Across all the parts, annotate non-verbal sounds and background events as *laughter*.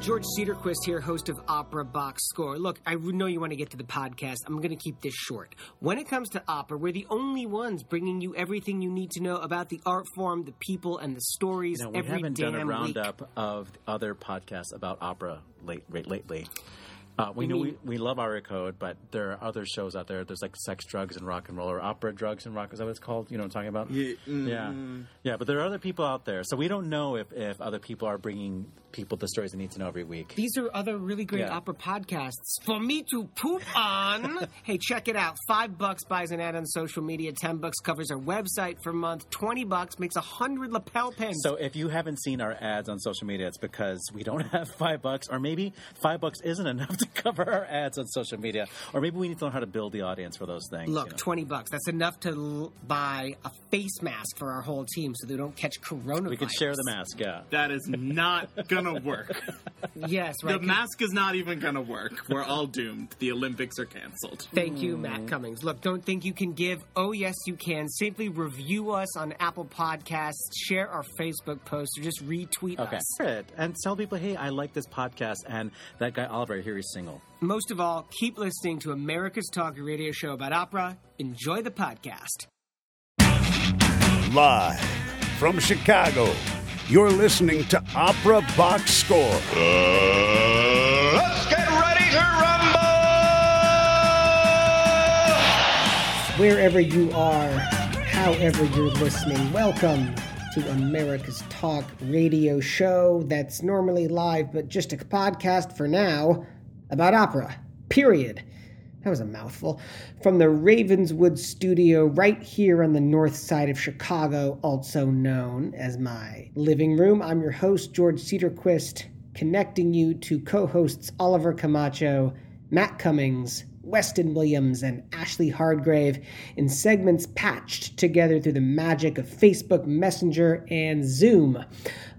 George Cederquist here, host of Opera Box Score. Look, I know you want to get to the podcast. I'm going to keep this short. When it comes to opera, we're the only ones bringing you everything you need to know about the art form, the people, and the stories. You know, we every haven't done a week. roundup of other podcasts about opera late, late lately. Uh, we You know mean- we, we love Aria Code, but there are other shows out there. There's like sex, drugs, and rock and roll, or opera, drugs, and rock. Is that what it's called? You know what I'm talking about? Yeah, mm. yeah, yeah. But there are other people out there, so we don't know if, if other people are bringing people the stories they need to know every week. These are other really great Yeah. opera podcasts for me to poop on. *laughs* hey, check it out. Five bucks buys an ad on social media. Ten bucks covers our website for a month. Twenty bucks makes a hundred lapel pins. So if you haven't seen our ads on social media, it's because we don't *laughs* have five bucks, or maybe five bucks isn't enough to cover our ads on social media, or maybe we need to learn how to build the audience for those things. Look, you know. 20 bucks. That's enough to l- buy a face mask for our whole team so they don't catch coronavirus. we could share the mask. Yeah. That is not gonna work. *laughs* Yes, right. The mask is not even gonna work. We're all doomed. The Olympics are canceled. Thank you, mm. Matt Cummings. Look, don't think you can give. Oh, yes, you can. Simply review us on Apple Podcasts, share our Facebook post, or just retweet Okay. us. Share and tell people, hey, I like this podcast, and that guy Oliver here is single. Most of all, keep listening to America's Talk Radio Show about opera. Enjoy the podcast. Live from Chicago, you're listening to Opera Box Score. Uh, let's get ready to rumble! Wherever you are, however you're listening, welcome to America's Talk Radio Show that's normally live, but just a podcast for now about opera. Period. That was a mouthful. From the Ravenswood studio right here on the north side of Chicago, also known as my living room, I'm your host, George Cederquist, connecting you to co hosts Oliver Camacho, Matt Cummings, Weston Williams, and Ashley Hardgrave in segments patched together through the magic of Facebook Messenger and Zoom.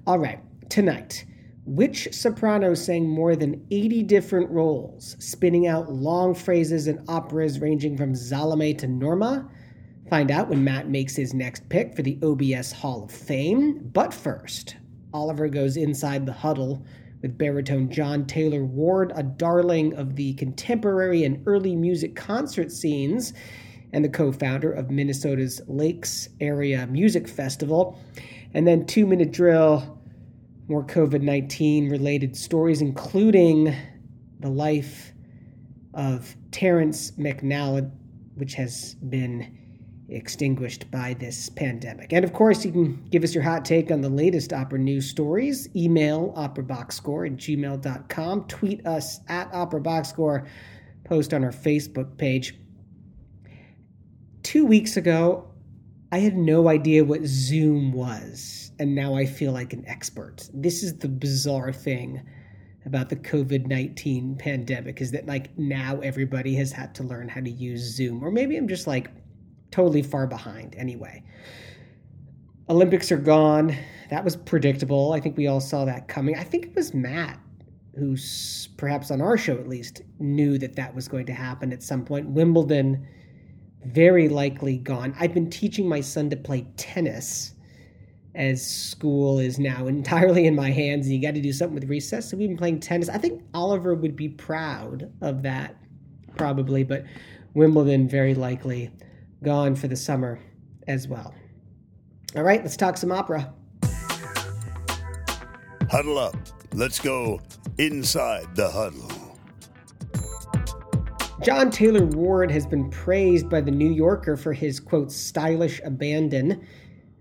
All right, tonight. Which soprano sang more than 80 different roles, spinning out long phrases in operas ranging from Salome to Norma? Find out when Matt makes his next pick for the OBS Hall of Fame. But first, Oliver goes inside the huddle with baritone John Taylor Ward, a darling of the contemporary and early music concert scenes, and the co founder of Minnesota's Lakes Area Music Festival. And then two minute drill more COVID 19 related stories, including the life of Terrence McNally, which has been extinguished by this pandemic. And of course, you can give us your hot take on the latest opera news stories. Email operaboxscore at gmail.com, tweet us at operaboxscore, post on our Facebook page. Two weeks ago, I had no idea what Zoom was, and now I feel like an expert. This is the bizarre thing about the COVID 19 pandemic is that, like, now everybody has had to learn how to use Zoom, or maybe I'm just like totally far behind anyway. Olympics are gone. That was predictable. I think we all saw that coming. I think it was Matt who's perhaps on our show at least knew that that was going to happen at some point. Wimbledon very likely gone. I've been teaching my son to play tennis as school is now *laughs* entirely in my hands and you got to do something with recess. So we've been playing tennis. I think Oliver would be proud of that, probably, but Wimbledon very likely gone for the summer as well. All right, let's talk some opera. Huddle up. Let's go inside the huddle. John Taylor Ward has been praised by the New Yorker for his, quote, stylish abandon,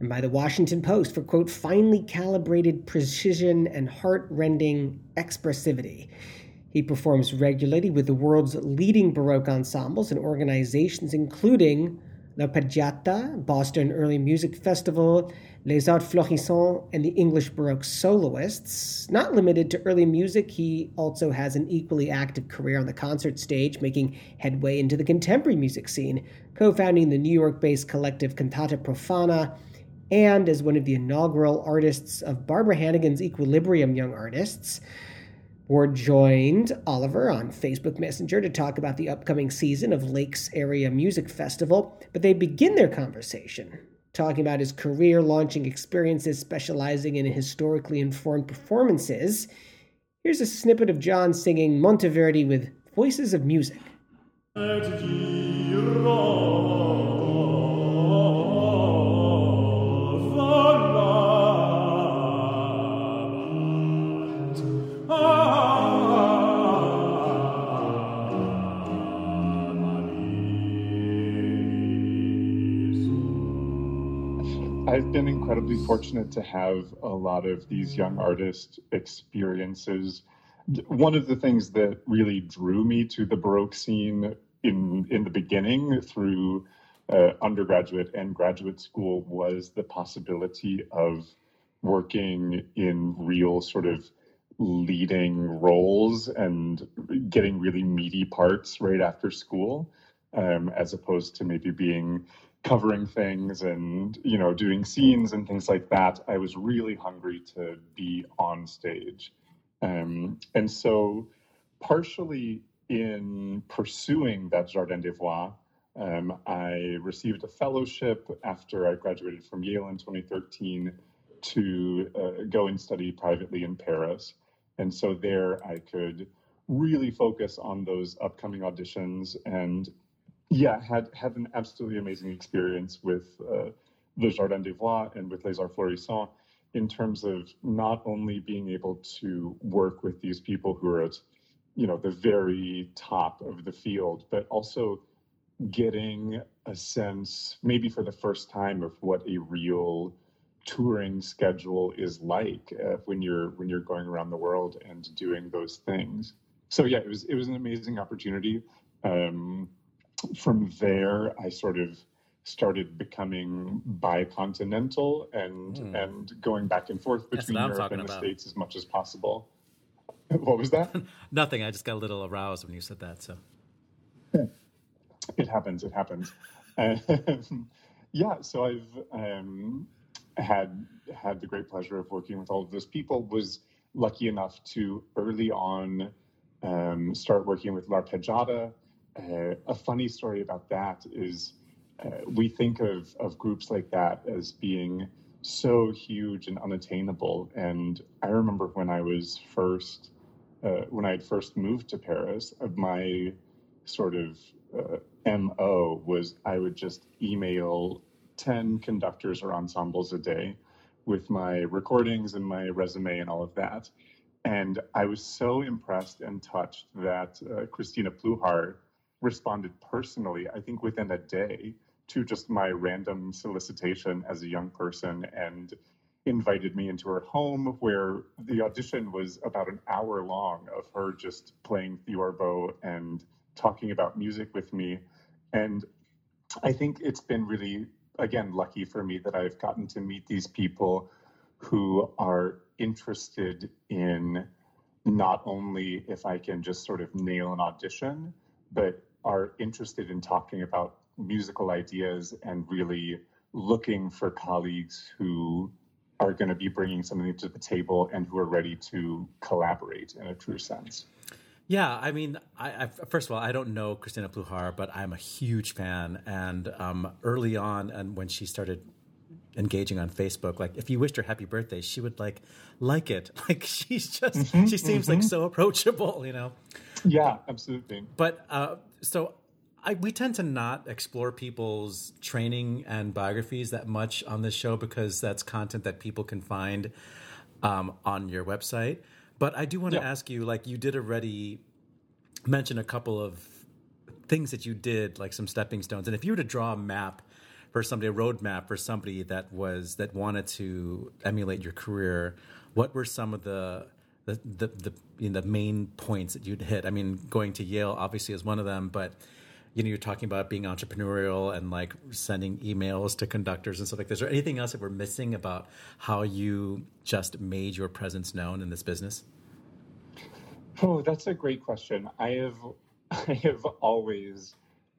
and by the Washington Post for, quote, finely calibrated precision and heart rending expressivity. He performs regularly with the world's leading Baroque ensembles and organizations, including L'Arpeggiata, Boston Early Music Festival, Les Arts Florissants, and the English Baroque Soloists. Not limited to early music, he also has an equally active career on the concert stage, making headway into the contemporary music scene, co founding the New York based collective Cantata Profana, and as one of the inaugural artists of Barbara Hannigan's Equilibrium Young Artists. Ward joined Oliver on Facebook Messenger to talk about the upcoming season of Lakes Area Music Festival, but they begin their conversation talking about his career, launching experiences, specializing in historically informed performances. Here's a snippet of John singing Monteverdi with Voices of Music. I've been incredibly fortunate to have a lot of these young artist experiences. One of the things that really drew me to the Baroque scene in in the beginning through uh, undergraduate and graduate school was the possibility of working in real sort of leading roles and getting really meaty parts right after school, um, as opposed to maybe being covering things and you know doing scenes and things like that i was really hungry to be on stage. Um, and so partially in pursuing that jardin des voix um, i received a fellowship after i graduated from yale in 2013 to uh, go and study privately in paris. And so there i could really focus on those upcoming auditions and yeah, had had an absolutely amazing experience with uh, the Jardin des Voix and with Les Arts Florissants in terms of not only being able to work with these people who are at, you know, the very top of the field, but also getting a sense, maybe for the first time, of what a real touring schedule is like uh, when you're when you're going around the world and doing those things. So yeah, it was it was an amazing opportunity. Um, from there, I sort of started becoming bicontinental and mm. and going back and forth between Europe and the about. States as much as possible. *laughs* What was that? *laughs* Nothing. I just got a little aroused when you said that. So *laughs* it happens. It happens. yeah. So I've um, had had the great pleasure of working with all of those people. Was lucky enough to early on um, start working with L'Arpeggiata uh, a funny story about that is uh, we think of, of groups like that as being so huge and unattainable. And I remember when I was first, uh, when I had first moved to Paris, uh, my sort of uh, MO was I would just email 10 conductors or ensembles a day with my recordings and my resume and all of that. And I was so impressed and touched that Christina Pluhar responded personally, I think within a day, to just my random solicitation as a young person and invited me into her home where the audition was about an hour long of her just playing theorbo and talking about music with me. And I think it's been really, again, lucky for me that I've gotten to meet these people who are interested in not only if I can just sort of nail an audition, but are interested in talking about musical ideas and really looking for colleagues who are going to be bringing something to the table and who are ready to collaborate in a true sense. Yeah, I mean, I, I, first of all, I don't know Christina Pluhar, but I'm a huge fan. And um, early on, and when she started engaging on Facebook, like if you wished her happy birthday, she would like like it. *laughs* Like she's just mm-hmm, she seems mm-hmm. like so approachable, you know. Yeah, absolutely. But uh, so I, we tend to not explore people's training and biographies that much on this show because that's content that people can find um, on your website. But I do want to yeah. ask you, like you did already mention a couple of things that you did, like some stepping stones. And if you were to draw a map for somebody, a roadmap for somebody that was that wanted to emulate your career, what were some of the the the the, you know, the main points that you'd hit? I mean, going to Yale obviously is one of them, but you know, you're talking about being entrepreneurial and like sending emails to conductors and stuff like this. Is there anything else that we're missing about how you just made your presence known in this business? Oh, that's a great question. I have *laughs* I have always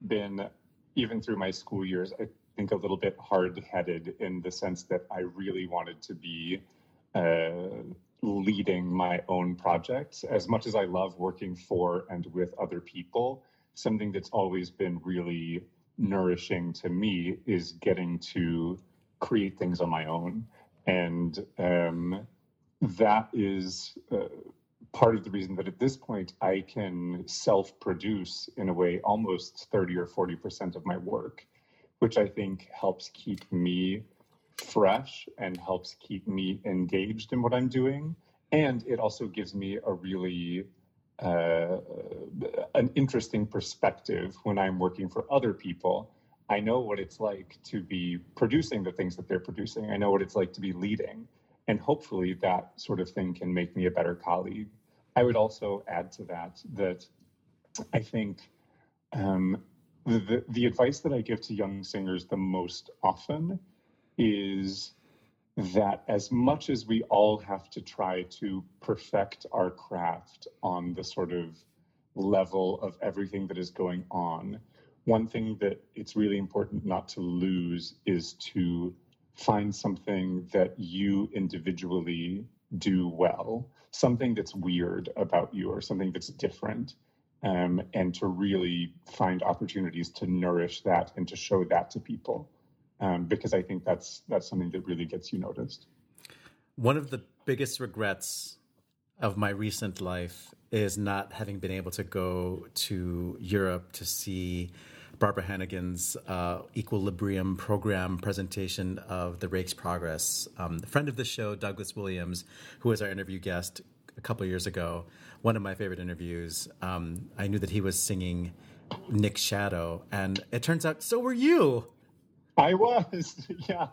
been, even through my school years, I think a little bit hard headed in the sense that I really wanted to be uh, leading my own projects. As much as I love working for and with other people, something that's always been really nourishing to me is getting to create things on my own. And um, that is uh, part of the reason that at this point I can self produce in a way almost 30 or 40% of my work, which I think helps keep me fresh and helps keep me engaged in what I'm doing. And it also gives me a really uh, an interesting perspective when I'm working for other people. I know what it's like to be producing the things that they're producing. I know what it's like to be leading. And hopefully that sort of thing can make me a better colleague. I would also add to that that I think um, the, the advice that I give to young singers the most often is that as much as we all have to try to perfect our craft on the sort of level of everything that is going on, one thing that it's really important not to lose is to find something that you individually do well, something that's weird about you or something that's different. Um, and to really find opportunities to nourish that and to show that to people um, because I think that's that's something that really gets you noticed. One of the biggest regrets of my recent life is not having been able to go to Europe to see Barbara Hannigan's uh, Equilibrium program presentation of the Rake's Progress. Um, the friend of the show, Douglas Williams, who was our interview guest a couple years ago, one of my favorite interviews. Um, I knew that he was singing Nick Shadow, and it turns out so were you. I was, *laughs* yeah.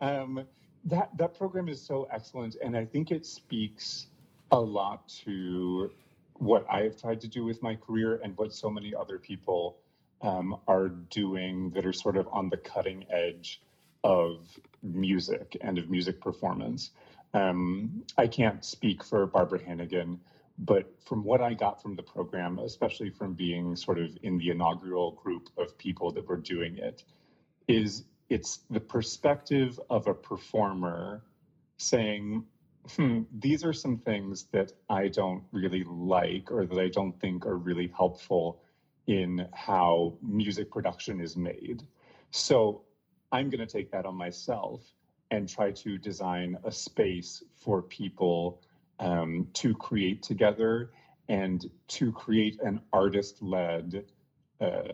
Um, that that program is so excellent, and I think it speaks a lot to what I have tried to do with my career and what so many other people um, are doing that are sort of on the cutting edge of music and of music performance. Um, I can't speak for Barbara Hannigan, but from what I got from the program, especially from being sort of in the inaugural group of people that were doing it, is it's the perspective of a performer saying, hmm, these are some things that I don't really like or that I don't think are really helpful in how music production is made. So I'm going to take that on myself and try to design a space for people um, to create together and to create an artist led uh,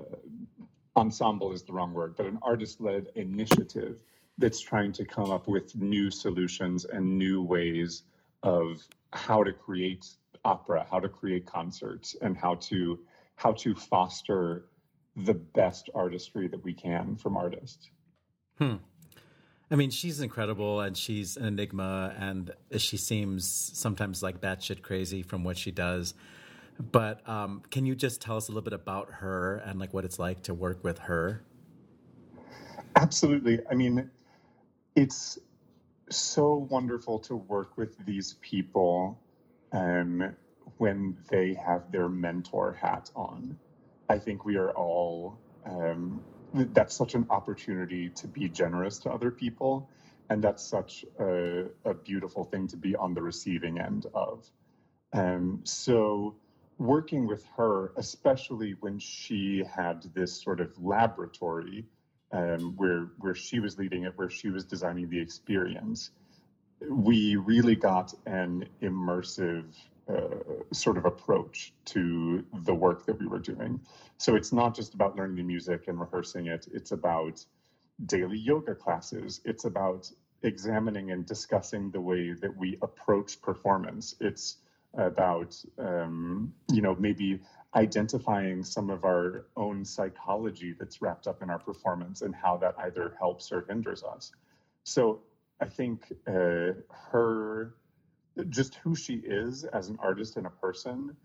ensemble is the wrong word, but an artist led initiative that's trying to come up with new solutions and new ways of how to create opera, how to create concerts, and how to how to foster the best artistry that we can from artists. Hmm. I mean, she's incredible and she's an enigma, and she seems sometimes like batshit crazy from what she does. But um, can you just tell us a little bit about her and like what it's like to work with her? Absolutely. I mean, it's so wonderful to work with these people um, when they have their mentor hat on. I think we are all, um, that's such an opportunity to be generous to other people. And that's such a, a beautiful thing to be on the receiving end of. Um, so, working with her, especially when she had this sort of laboratory um, where where she was leading it, where she was designing the experience, we really got an immersive uh, sort of approach to the work that we were doing. So it's not just about learning the music and rehearsing it; it's about daily yoga classes. It's about examining and discussing the way that we approach performance. It's about um, you know maybe identifying some of our own psychology that's wrapped up in our performance and how that either helps or hinders us. So I think uh, her just who she is as an artist and a person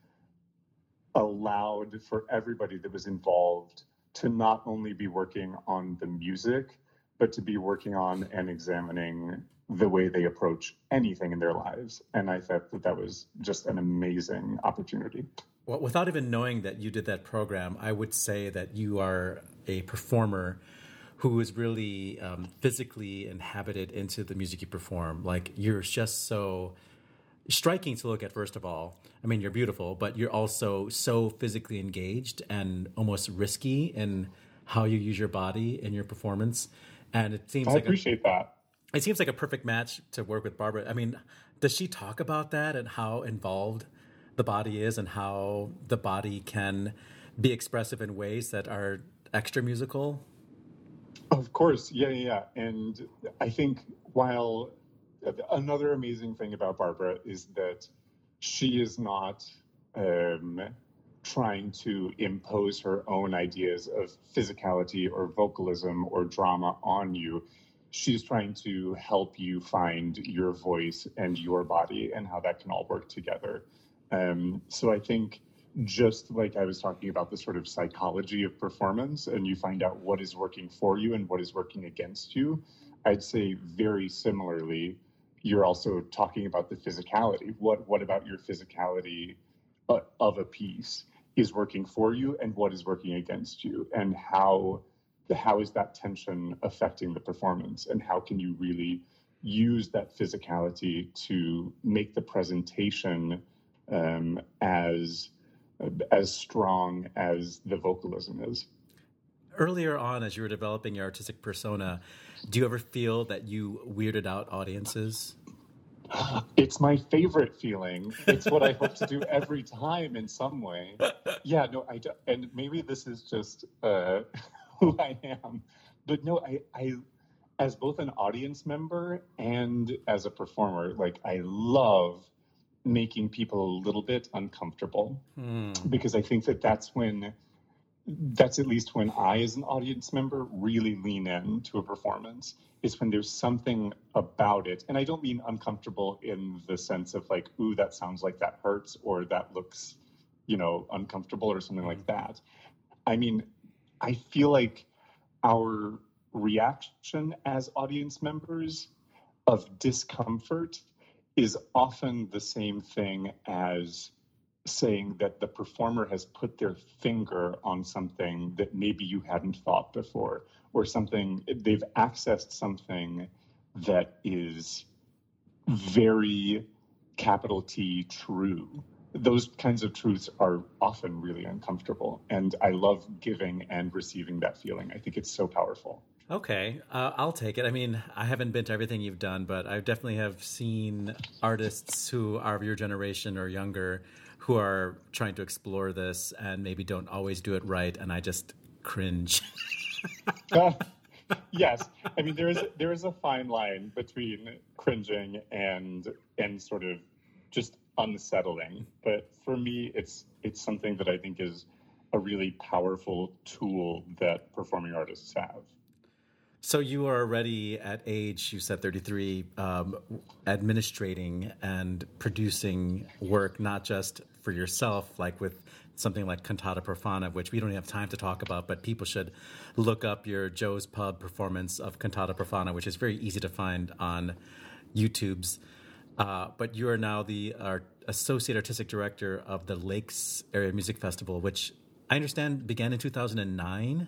allowed for everybody that was involved to not only be working on the music but to be working on and examining the way they approach anything in their lives. And I thought that that was just an amazing opportunity. Well, without even knowing that you did that program, I would say that you are a performer who is really um, physically inhabited into the music you perform. Like you're just so striking to look at, first of all. I mean, you're beautiful, but you're also so physically engaged and almost risky in how you use your body in your performance. And it seems I like appreciate a, that it seems like a perfect match to work with Barbara. I mean, does she talk about that and how involved the body is and how the body can be expressive in ways that are extra musical? Of course, yeah, yeah. And I think while another amazing thing about Barbara is that she is not um, trying to impose her own ideas of physicality or vocalism or drama on you. She's trying to help you find your voice and your body and how that can all work together. Um, so I think just like I was talking about the sort of psychology of performance, and you find out what is working for you and what is working against you, I'd say very similarly, you're also talking about the physicality. What what about your physicality uh, of a piece is working for you, and what is working against you, and how the how is that tension affecting the performance, and how can you really use that physicality to make the presentation um, as as strong as the vocalism is. Earlier on, as you were developing your artistic persona, do you ever feel that you weirded out audiences? It's my favorite feeling. It's what I hope to do every time in some way. Yeah, no, I don't, and maybe this is just uh, *laughs* who I am, but no, I, I, as both an audience member and as a performer, like I love making people a little bit uncomfortable hmm. because I think that that's when that's at least when I, as an audience member, really lean in to a performance. Is when there's something about it, and I don't mean uncomfortable in the sense of like, "Ooh, that sounds like that hurts," or "That looks, you know, uncomfortable," or something like hmm. that. I mean, I feel like our reaction as audience members of discomfort is often the same thing as saying that the performer has put their finger on something that maybe you hadn't thought before, or something they've accessed something that is very capital T true. Those kinds of truths are often really uncomfortable. And I love giving and receiving that feeling. I think it's so powerful. Okay, uh, I'll take it. I mean, I haven't been to everything you've done, but I definitely have seen artists who are of your generation or younger who are trying to explore this and maybe don't always do it right, and I just cringe. *laughs* uh, yes, I mean there is there is a fine line between cringing and and sort of just unsettling. But for me, it's it's something that I think is a really powerful tool that performing artists have. So you are already at age, you said 33, um, administrating and producing work, not just for yourself, like with something like Cantata Profana, which we don't have time to talk about, but people should look up your Joe's Pub performance of Cantata Profana, which is very easy to find on YouTube's. Uh, but you are now the uh, associate artistic director of the Lakes Area Music Festival, which I understand began in 2009.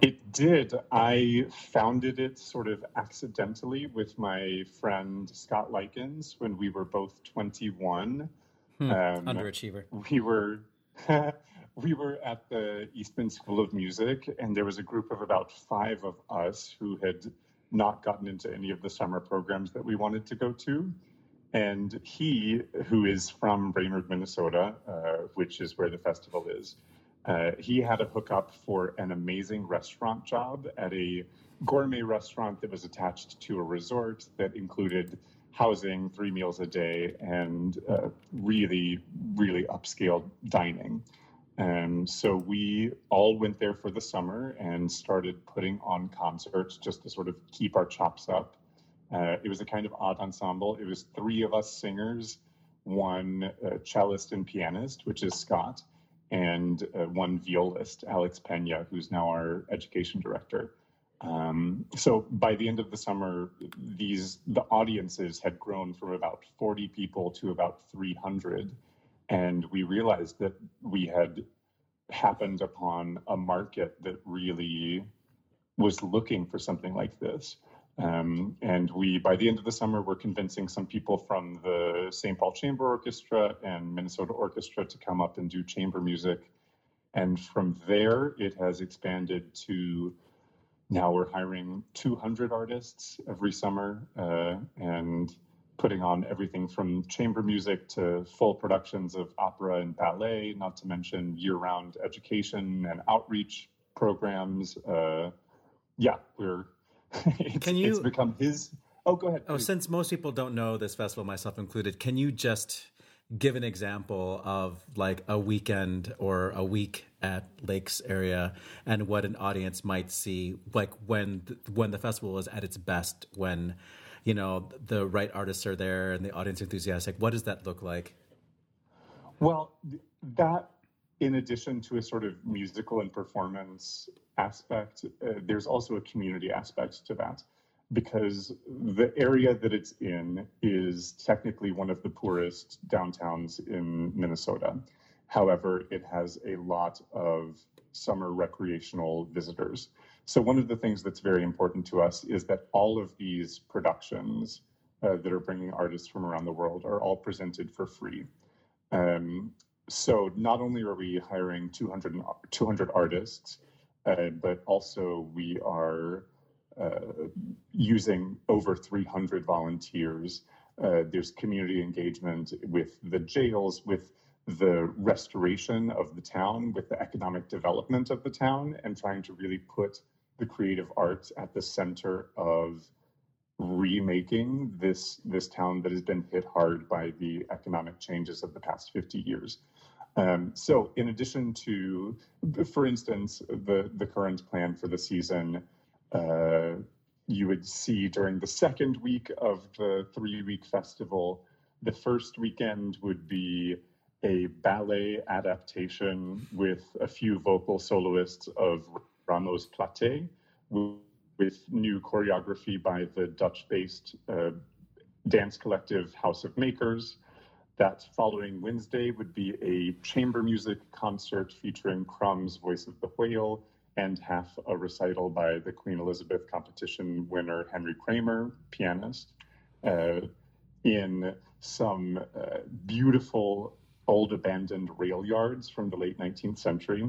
It did. I founded it sort of accidentally with my friend Scott Lykins when we were both 21. Hmm, um, underachiever. We were *laughs* we were at the Eastman School of Music, and there was a group of about five of us who had not gotten into any of the summer programs that we wanted to go to. And he, who is from Brainerd, Minnesota, uh, which is where the festival is, uh, he had a hookup for an amazing restaurant job at a gourmet restaurant that was attached to a resort that included housing, three meals a day, and uh, really, really upscale dining. And so we all went there for the summer and started putting on concerts just to sort of keep our chops up. Uh, it was a kind of odd ensemble. It was three of us singers, one uh, cellist and pianist, which is Scott, and uh, one violist, Alex Pena, who's now our education director. Um, so by the end of the summer, these the audiences had grown from about 40 people to about 300, and we realized that we had happened upon a market that really was looking for something like this. Um, and we, by the end of the summer, were convincing some people from the St. Paul Chamber Orchestra and Minnesota Orchestra to come up and do chamber music. And from there, it has expanded to now we're hiring 200 artists every summer uh, and putting on everything from chamber music to full productions of opera and ballet, not to mention year round education and outreach programs. Uh, yeah, we're. *laughs* it's, Can you- It's become his. Oh, go ahead. Oh, please. since most people don't know this festival, myself included, can you just give an example of like a weekend or a week at Lakes area and what an audience might see, like when th- when the festival is at its best, when you know the right artists are there and the audience enthusiastic. What does that look like? Well, that, in addition to a sort of musical and performance aspect, uh, there's also a community aspect to that because the area that it's in is technically one of the poorest downtowns in Minnesota. However, it has a lot of summer recreational visitors. So, one of the things that's very important to us is that all of these productions uh, that are bringing artists from around the world are all presented for free. Um, so not only are we hiring 200, 200 artists, uh, but also we are using over 300 volunteers. Uh, there's community engagement with the jails, with the restoration of the town, with the economic development of the town, and trying to really put the creative arts at the center of remaking this this town that has been hit hard by the economic changes of the past 50 years. Um, so, in addition to, for instance, the the current plan for the season, uh, you would see during the second week of the three week festival, the first weekend would be a ballet adaptation with a few vocal soloists of Rameau's Platée with new choreography by the Dutch based uh, dance collective House of Makers. That following Wednesday would be a chamber music concert featuring Crumb's Voice of the Whale and half a recital by the Queen Elizabeth competition winner Henry Kramer, pianist, uh, in some uh, beautiful old abandoned rail yards from the late 19th century.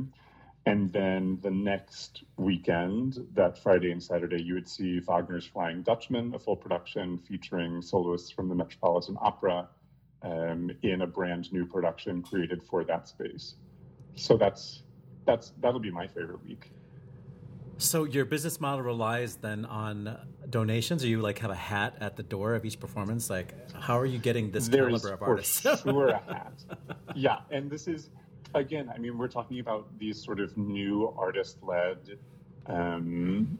And then the next weekend, that Friday and Saturday, you would see Wagner's Flying Dutchman, a full production featuring soloists from the Metropolitan Opera um, in a brand new production created for that space. So that's that's that'll be my favorite week. So your business model relies then on donations, or you like have a hat at the door of each performance? Like, how are you getting this There's caliber of for artists? *laughs* sure a hat. Yeah, and this is again. I mean, we're talking about these sort of new artist-led um,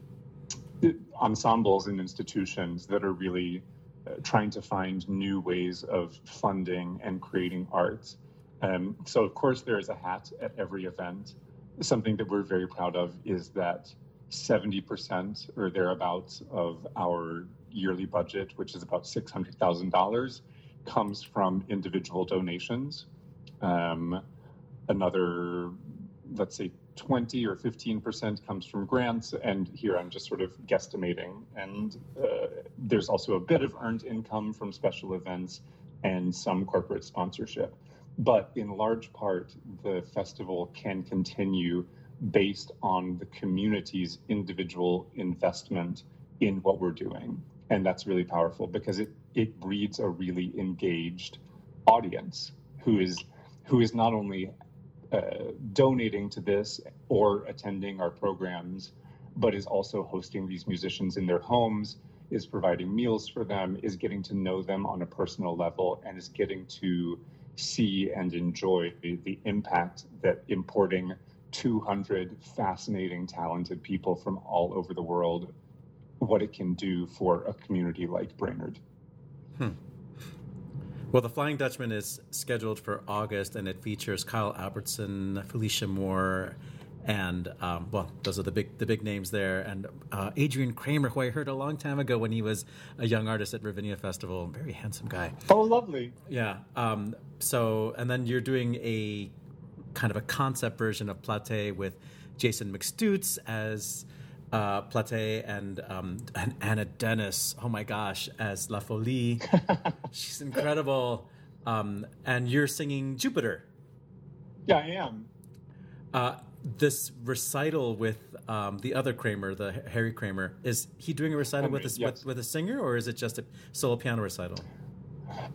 ensembles and institutions that are really uh, trying to find new ways of funding and creating art. Um, so, of course, there is a hat at every event. Something that we're very proud of is that 70% or thereabouts of our yearly budget, which is about $600,000, comes from individual donations. Um, another, let's say, 20 or 15% comes from grants. And here I'm just sort of guesstimating. And uh, there's also a bit of earned income from special events and some corporate sponsorship. But in large part, the festival can continue based on the community's individual investment in what we're doing. And that's really powerful because it, it breeds a really engaged audience who is who is not only uh, donating to this or attending our programs, but is also hosting these musicians in their homes, is providing meals for them, is getting to know them on a personal level, and is getting to see and enjoy the, impact that importing 200 fascinating, talented people from all over the world, what it can do for a community like Brainerd. Hmm. Well, the Flying Dutchman is scheduled for August, and it features Kyle Albertson, Felicia Moore, and um, well, those are the big the big names there, and uh, Adrian Kramer, who I heard a long time ago when he was a young artist at Ravinia Festival, very handsome guy. Oh, lovely. Yeah. Um, so, and then you're doing a kind of a concept version of Platée with Jason McStoots as uh, Platée and, um, and Anna Dennis. Oh my gosh, as La Folie. *laughs* She's incredible. Um, and you're singing Jupiter. Yeah, I am. Uh, this recital with um, the other Kramer, the Harry Kramer, is he doing a recital with, a, yes. with with a singer, or is it just a solo piano recital?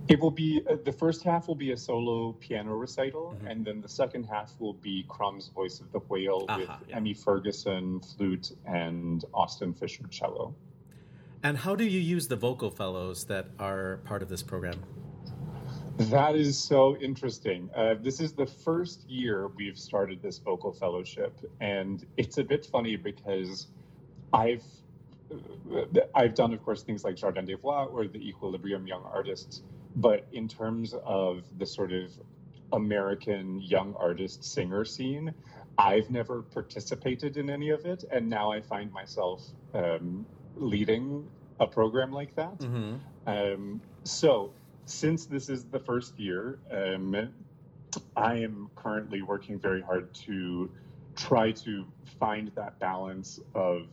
It will be uh, the first half will be a solo piano recital, mm-hmm. and then the second half will be Crumb's Voice of the Whale with yeah. Emmy Ferguson flute and Austin Fisher cello. And how do you use the vocal fellows that are part of this program? That is so interesting. Uh, this is the first year we've started this vocal fellowship, and it's a bit funny because I've I've done, of course, things like Jardin des Voix or the Equilibrium Young Artists, but in terms of the sort of American young artist singer scene, I've never participated in any of it, and now I find myself um, leading a program like that. Mm-hmm. Um, so, since this is the first year, um, I am currently working very hard to try to find that balance of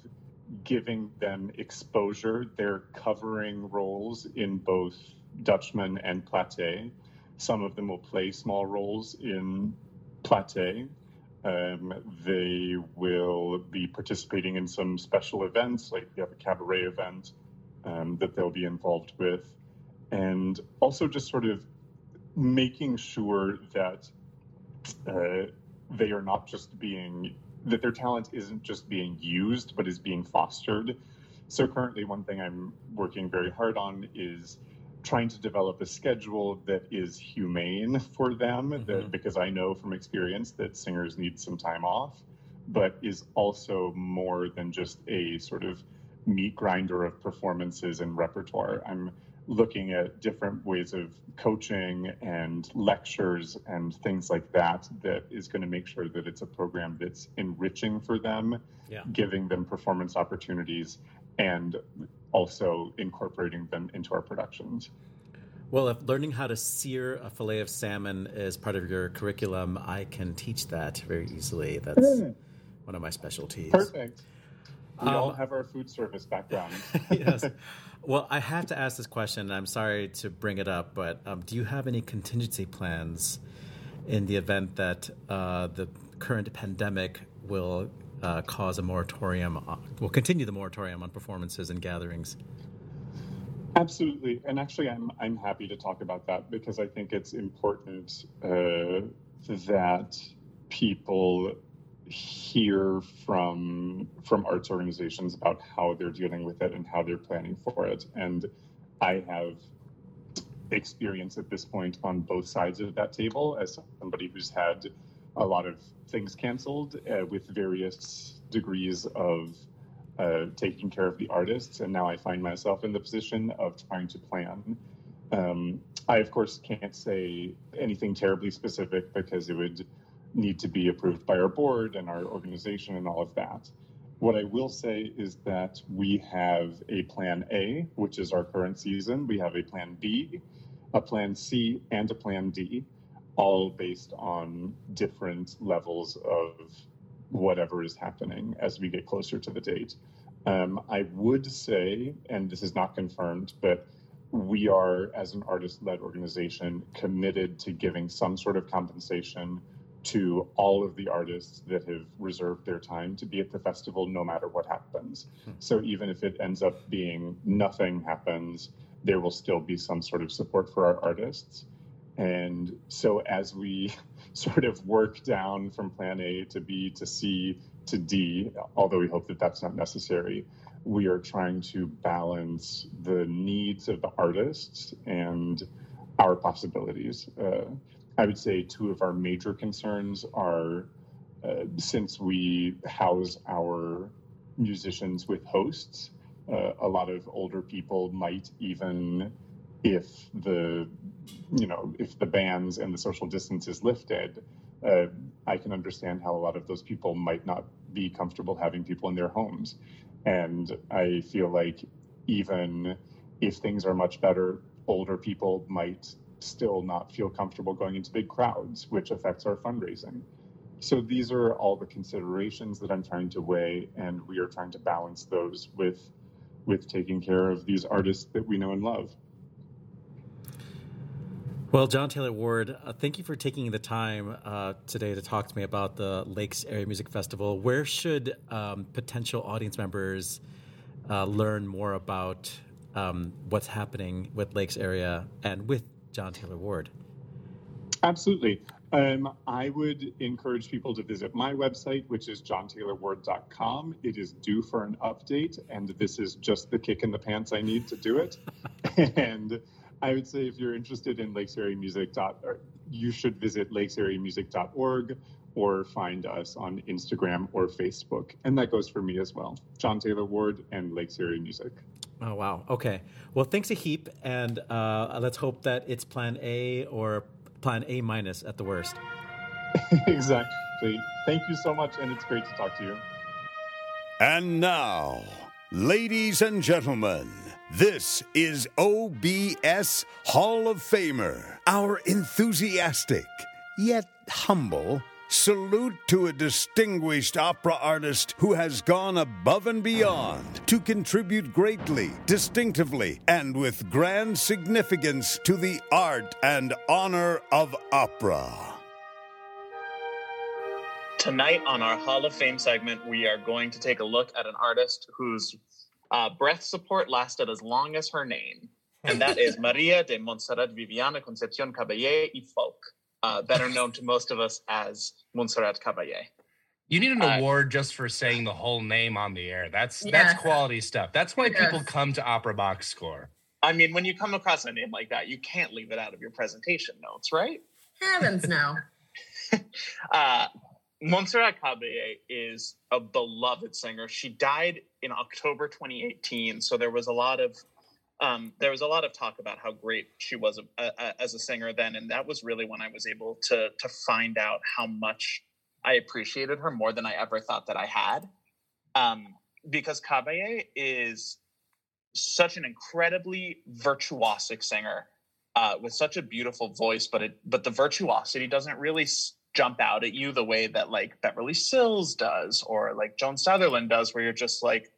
giving them exposure. They're covering roles in both Dutchman and Platée. Some of them will play small roles in Platée. Um, they will be participating in some special events, like we have a cabaret event um, that they'll be involved with, and also just sort of making sure that uh, they are not just being that their talent isn't just being used, but is being fostered. So currently, one thing I'm working very hard on is trying to develop a schedule that is humane for them, mm-hmm. that, because I know from experience that singers need some time off, but is also more than just a sort of meat grinder of performances and repertoire. I'm looking at different ways of coaching and lectures and things like that that is going to make sure that it's a program that's enriching for them yeah. giving them performance opportunities and also incorporating them into our productions well if learning how to sear a fillet of salmon is part of your curriculum i can teach that very easily that's mm. one of my specialties perfect we um, all have our food service background. *laughs* yes. *laughs* Well, I have to ask this question, and I'm sorry to bring it up, but um, do you have any contingency plans in the event that uh, the current pandemic will uh, cause a moratorium, on, will continue the moratorium on performances and gatherings? Absolutely, and actually, I'm I'm happy to talk about that because I think it's important uh, that people hear from from arts organizations about how they're dealing with it and how they're planning for it. And I have experience at this point on both sides of that table as somebody who's had a lot of things canceled uh, with various degrees of uh, taking care of the artists. And now I find myself in the position of trying to plan. Um, I, of course, can't say anything terribly specific because it would need to be approved by our board and our organization and all of that. What I will say is that we have a plan A, which is our current season. We have a plan B, a plan C, and a plan D, all based on different levels of whatever is happening as we get closer to the date. Um, I would say, and this is not confirmed, but we are, as an artist led organization, committed to giving some sort of compensation to all of the artists that have reserved their time to be at the festival no matter what happens. Hmm. So even if it ends up being nothing happens, there will still be some sort of support for our artists. And so as we *laughs* sort of work down from plan A to B to C to D, although we hope that that's not necessary, we are trying to balance the needs of the artists and our possibilities. Uh, I would say two of our major concerns are uh, since we house our musicians with hosts, uh, a lot of older people might even if the you know if the bans and the social distance is lifted uh, i can understand how a lot of those people might not be comfortable having people in their homes. And i feel like even if things are much better older people might still not feel comfortable going into big crowds, which affects our fundraising. So these are all the considerations that I'm trying to weigh, and we are trying to balance those with with taking care of these artists that we know and love. Well, John Taylor Ward, uh, thank you for taking the time uh, today to talk to me about the Lakes Area Music Festival. Where should um, potential audience members uh, learn more about um, what's happening with Lakes area and with John Taylor Ward. Absolutely. Um, I would encourage people to visit my website, which is johntaylorward.com. It is due for an update, and this is just the kick in the pants I need to do it. *laughs* and I would say if you're interested in Lakes Area Music, you should visit lakesareamusic.org or find us on Instagram or Facebook. And that goes for me as well. John Taylor Ward and Lakes Area Music. Oh, wow. Okay. Well, thanks a heap. And uh, let's hope that it's plan A or plan A minus at the worst. *laughs* exactly. Thank you so much. And it's great to talk to you. And now, ladies and gentlemen, this is OBS Hall of Famer, our enthusiastic yet humble Salute to a distinguished opera artist who has gone above and beyond to contribute greatly, distinctively, and with grand significance to the art and honor of opera. Tonight on our Hall of Fame segment, we are going to take a look at an artist whose uh, breath support lasted as long as her name, and that is *laughs* Maria de Montserrat Bibiana Concepcion Caballé y Folch uh, better known to most of us as Montserrat Caballé. You need an uh, award just for saying the whole name on the air. That's yeah. that's quality stuff. That's why yes. people come to Opera Box Score. I mean, when you come across a name like that, you can't leave it out of your presentation notes, right? Heavens no. *laughs* *laughs* uh, Montserrat Caballé is a beloved singer. She died in October 2018, so there was a lot of um, there was a lot of talk about how great she was a, a, as a singer then, and that was really when I was able to to find out how much I appreciated her more than I ever thought that I had. Um, because Caballé is such an incredibly virtuosic singer uh, with such a beautiful voice, but it but the virtuosity doesn't really jump out at you the way that like Beverly Sills does or like Joan Sutherland does, where you're just like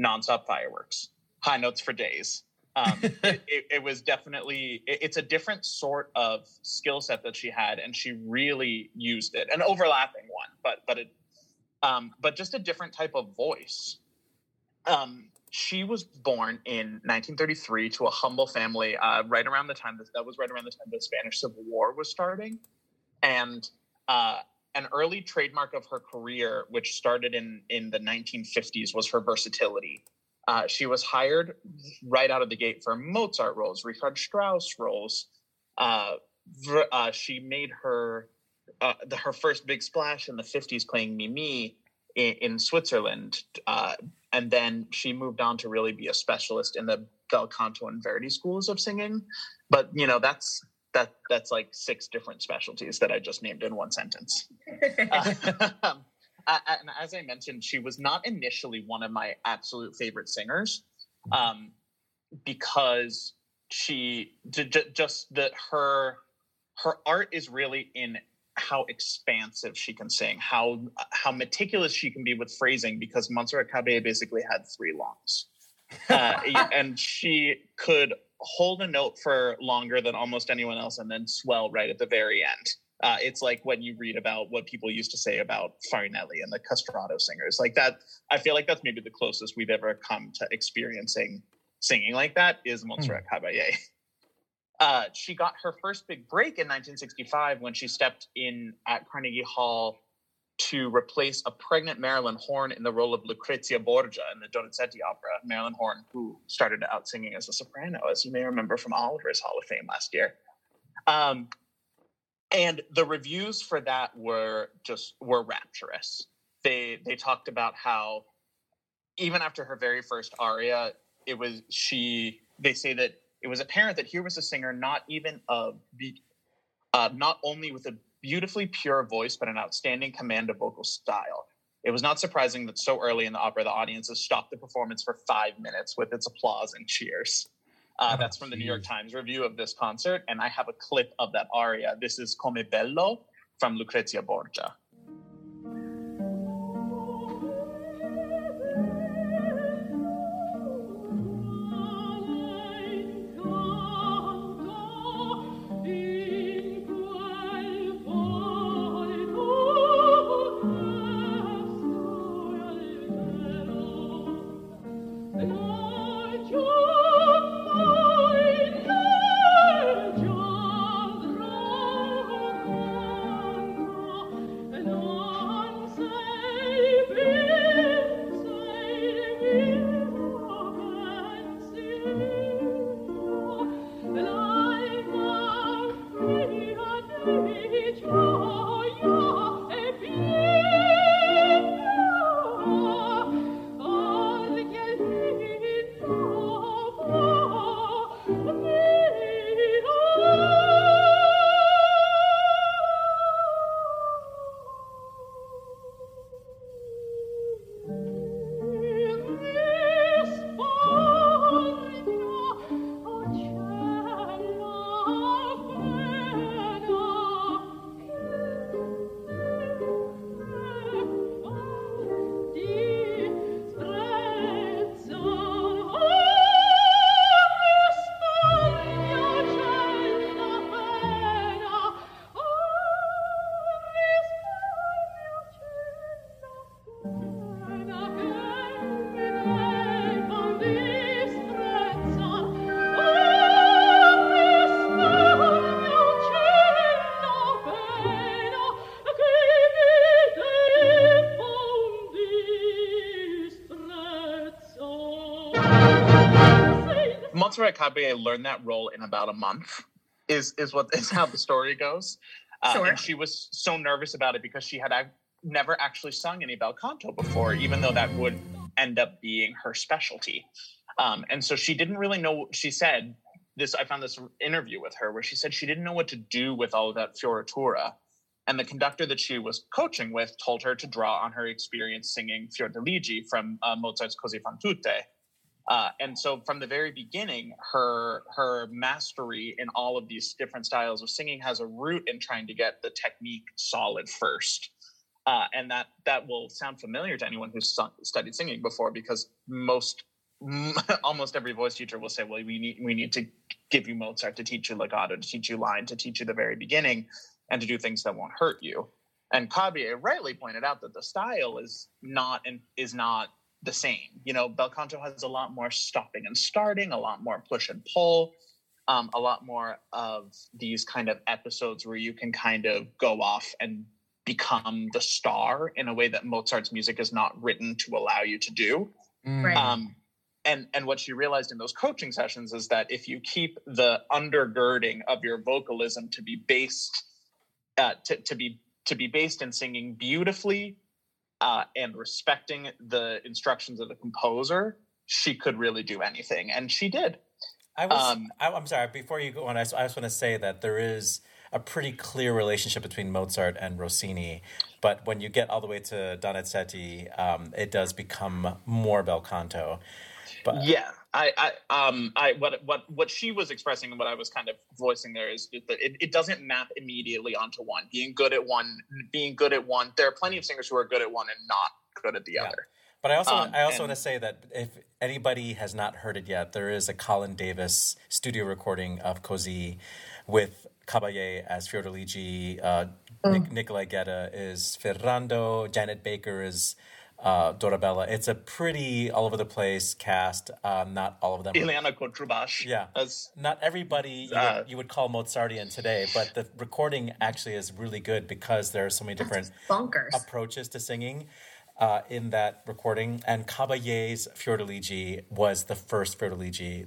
nonstop fireworks, high notes for days um, *laughs* it, it, it, was definitely it, it's a different sort of skill set that she had and she really used it. An overlapping one but but it um, but just a different type of voice. Um, she was born in 1933 to a humble family uh, right around the time that, that was right around the time the spanish civil war was starting. And uh, an early trademark of her career which started in in the 1950s was her versatility uh, she was hired right out of the gate for Mozart roles, Richard Strauss roles. Uh, uh, she made her uh, the, her first big splash in the 50s playing Mimi in, in Switzerland. Uh, and then she moved on to really be a specialist in the bel canto and Verdi schools of singing. But, you know, that's that that's like six different specialties that I just named in one sentence. *laughs* *laughs* And as I mentioned, she was not initially one of my absolute favorite singers, um, because she just that her her art is really in how expansive she can sing, how how meticulous she can be with phrasing. Because Montserrat Caballé basically had three lungs, uh, *laughs* and she could hold a note for longer than almost anyone else, and then swell right at the very end. Uh, it's like when you read about what people used to say about Farinelli and the castrato singers. Like that, I feel like that's maybe the closest we've ever come to experiencing singing like that is Montserrat mm. Caballé. Uh, she got her first big break in 1965 when she stepped in at Carnegie Hall to replace a pregnant Marilyn Horne in the role of Lucrezia Borgia in the Donizetti opera. Marilyn Horne, who started out singing as a soprano, as you may remember from Oliver's Hall of Fame last year. Um, and the reviews for that were just were rapturous. They they talked about how even after her very first aria it was she they say that it was apparent that here was a singer not even of uh, not only with a beautifully pure voice but an outstanding command of vocal style. It was not surprising that so early in the opera the audiences stopped the performance for five minutes with its applause and cheers uh, that's from the New York Times review of this concert, and I have a clip of that aria. This is Com'è bello from Lucrezia Borgia. Montserrat Caballé learned that role in about a month. Is is what *laughs* is how the story goes. Uh, Sure. And she was so nervous about it because she had ac- never actually sung any bel canto before, even though that would end up being her specialty. Um, and so she didn't really know. She said this. I found this interview with her where she said she didn't know what to do with all of that fioritura. And the conductor that she was coaching with told her to draw on her experience singing Fiordiligi from uh, Mozart's Così fan tutte. Uh, and so from the very beginning, her her mastery in all of these different styles of singing has a root in trying to get the technique solid first. Uh, and that that will sound familiar to anyone who's su- studied singing before, because most *laughs* almost every voice teacher will say, "Well, we need we need to give you Mozart to teach you legato, to teach you line, to teach you the very beginning, and to do things that won't hurt you." And Caballé rightly pointed out that the style is not and is not the same. You know, bel canto has a lot more stopping and starting, a lot more push and pull, um, a lot more of these kind of episodes where you can kind of go off and become the star in a way that Mozart's music is not written to allow you to do. Right. Um, and and what she realized in those coaching sessions is that if you keep the undergirding of your vocalism to be based uh, to, to be to be based in singing beautifully uh, and respecting the instructions of the composer, she could really do anything, and she did. I was. Um, I, I'm sorry. Before you go on, I just, I just want to say that there is a pretty clear relationship between Mozart and Rossini, but when you get all the way to Donizetti, um, it does become more bel canto. But Yeah, I, I, um, I, what, what, what she was expressing and what I was kind of voicing there is that it, it doesn't map immediately onto one. Being good at one, being good at one. There are plenty of singers who are good at one and not good at the other. But I also Um, I also and- want to say that if anybody has not heard it yet, there is a Colin Davis studio recording of Così with Caballé as Fiordiligi, uh, Nic- Nicolai Gedda is Ferrando, Janet Baker is uh, Dorabella. It's a pretty all over the place cast. Uh, not all of them. are- Ileana Cotrubas. Yeah. As, not everybody you, Uh, would, you would call Mozartian today, but the recording actually is really good because there are so many different bonkers. approaches to singing uh, in that recording. And Caballé's Fiordiligi was the first Fiordiligi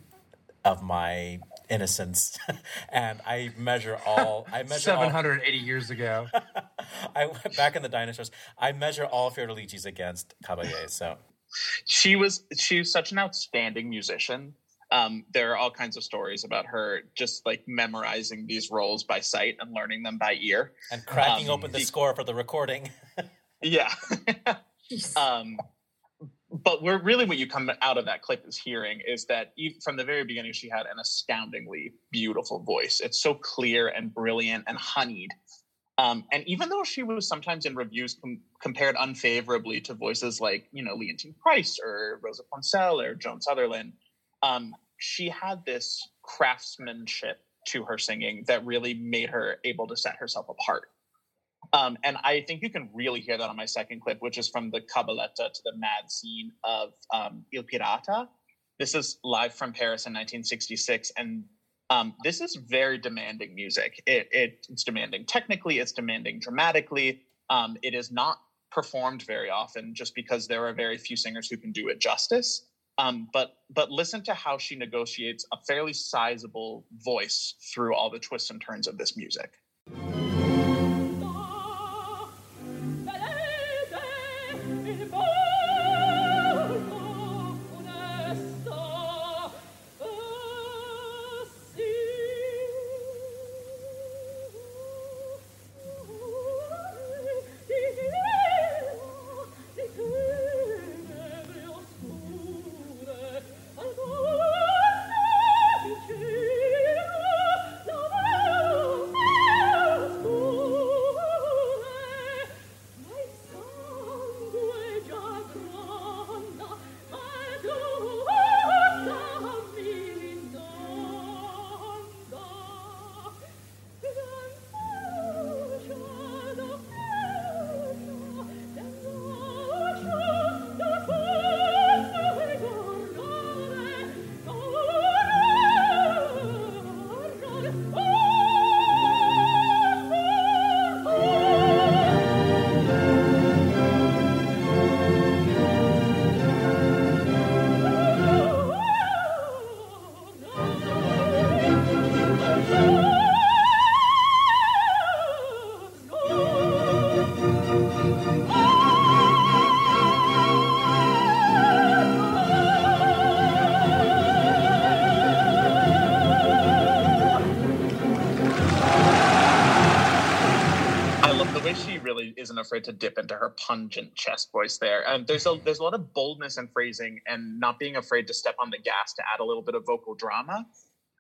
of my innocence, *laughs* and I measure all. I measure all- 780 years ago. *laughs* I went back in the dinosaurs. I measure all Fiordiligis against Caballé. So she was she was such an outstanding musician. Um, there are all kinds of stories about her just like memorizing these roles by sight and learning them by ear. and cracking Um, open the the- score for the recording. *laughs* Yeah. Um, but we're really what you come out of that clip is hearing is that from the very beginning she had an astoundingly beautiful voice. It's so clear and brilliant and honeyed. Um, and even though she was sometimes in reviews com- compared unfavorably to voices like you know Leontyne Price or Rosa Ponselle or Joan Sutherland, um, she had this craftsmanship to her singing that really made her able to set herself apart. Um, and I think you can really hear that on my second clip, which is from the Cabaletta to the mad scene of um, Il Pirata. This is live from Paris in 1966, and um, this is very demanding music. It, it, it's demanding technically, it's demanding dramatically. Um, it is not performed very often just because there are very few singers who can do it justice. Um, but but listen to how she negotiates a fairly sizable voice through all the twists and turns of this music. Afraid to dip into her pungent chest voice there. And there's a there's a lot of boldness and phrasing and not being afraid to step on the gas to add a little bit of vocal drama.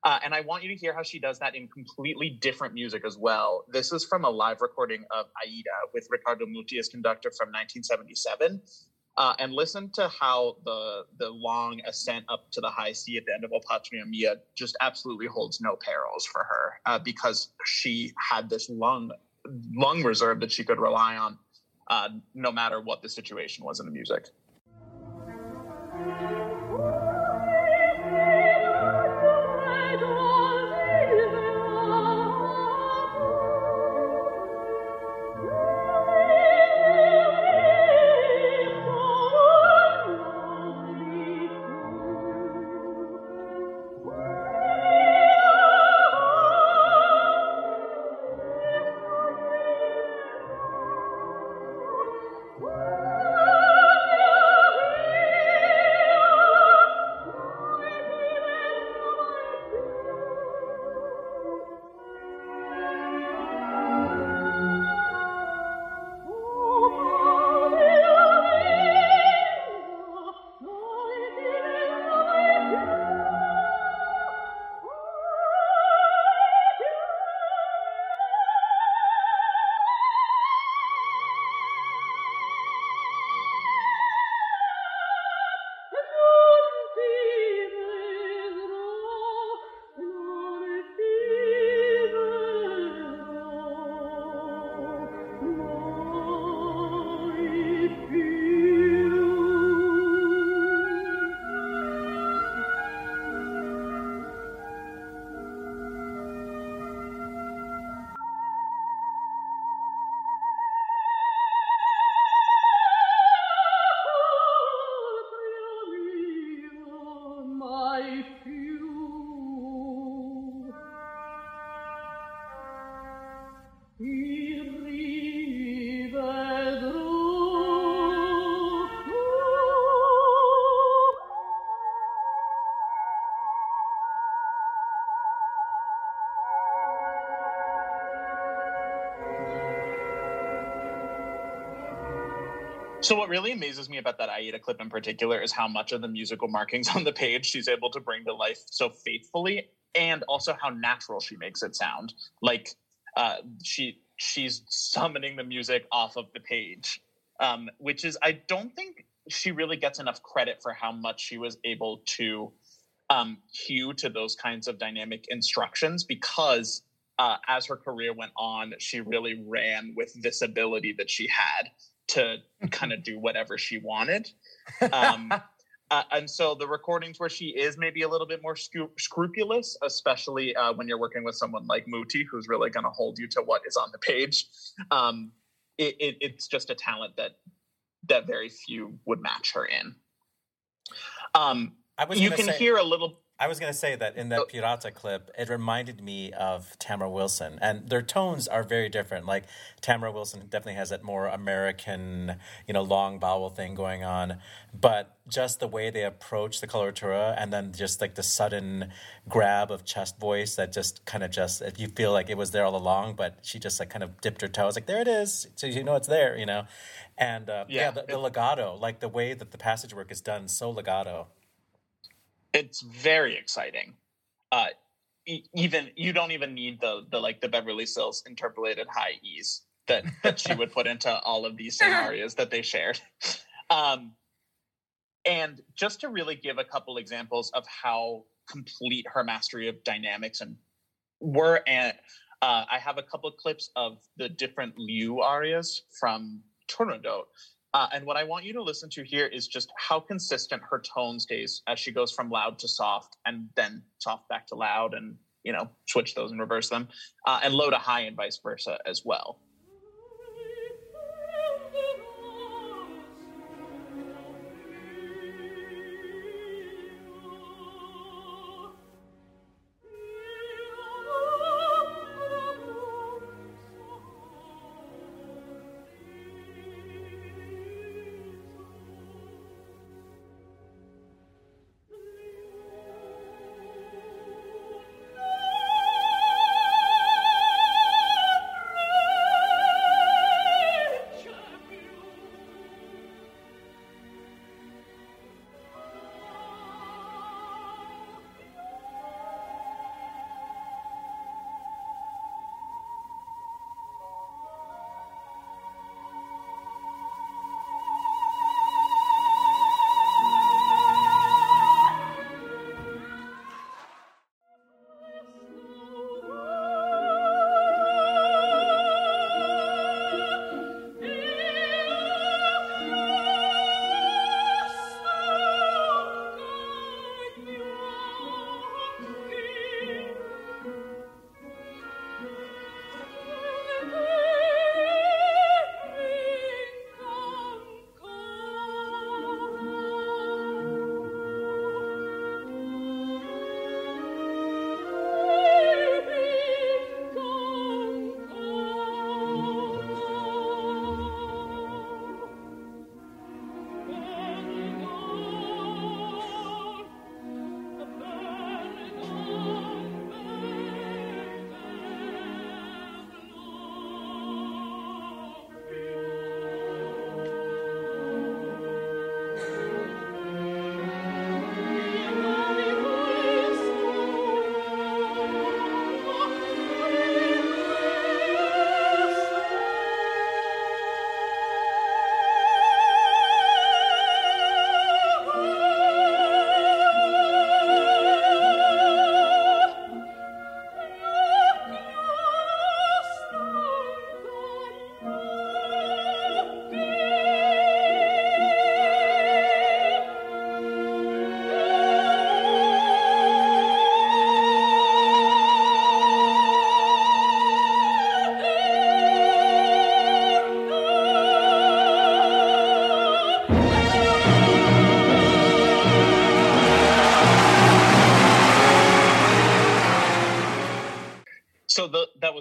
Uh, and I want you to hear how she does that in completely different music as well. This is from a live recording of Aida with Riccardo Muti as conductor from 1977. Uh, and listen to how the the long ascent up to the high C at the end of O Patria Mia just absolutely holds no perils for her uh, because she had this lung lung reserve that she could rely on uh, no matter what the situation was in the music. So what really amazes me about that Aida clip in particular is how much of the musical markings on the page she's able to bring to life so faithfully, and also how natural she makes it sound. Like uh, she she's summoning the music off of the page, um, which is I don't think she really gets enough credit for how much she was able to um, hew to those kinds of dynamic instructions because uh, as her career went on, she really ran with this ability that she had to kind of do whatever she wanted. Um, *laughs* uh, and so the recordings where she is maybe a little bit more scrupulous, especially uh, when you're working with someone like Muti, who's really going to hold you to what is on the page, um, it, it, it's just a talent that that very few would match her in. Um, I was you can say- hear a little. I was going to say that in that Pirata clip, it reminded me of Tamara Wilson, and their tones are very different. Like Tamara Wilson definitely has that more American, you know, long vowel thing going on, but just the way they approach the coloratura, and then just like the sudden grab of chest voice that just kind of just you feel like it was there all along, but she just like kind of dipped her toes, like there it is, so you know it's there, you know, and uh, yeah, Yeah. the, the legato, like the way that the passage work is done, so legato. It's very exciting. Uh, e- even you don't even need the the like the Beverly Sills interpolated high E's that that she would put into all of these *laughs* scenarios that they shared. Um, and just to really give a couple examples of how complete her mastery of dynamics and were and uh, I have a couple of clips of the different Liu arias from Turandot. Uh, and what I want you to listen to here is just how consistent her tone stays as she goes from loud to soft and then soft back to loud and, you know, switch those and reverse them, uh, and low to high and vice versa as well.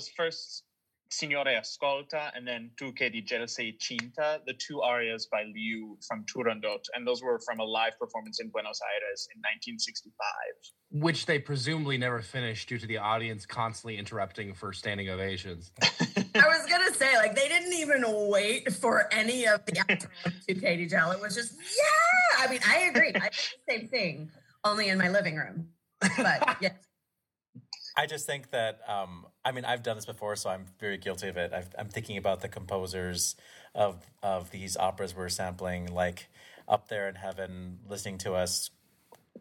Was first Signore Ascolta and then Tu che di gel sei cinta, the two arias by Liu from Turandot. And those were from a live performance in Buenos Aires in 1965. which they presumably never finished due to the audience constantly interrupting for standing ovations. *laughs* I was gonna say, like, they didn't even wait for any of the actors to Katie Tell. It was just, yeah. I mean, I agree. I did the same thing, only in my living room. But yes, I just think that um, I mean I've done this before, so I'm very guilty of it. I've, I'm thinking about the composers of of these operas we're sampling, like up there in heaven, listening to us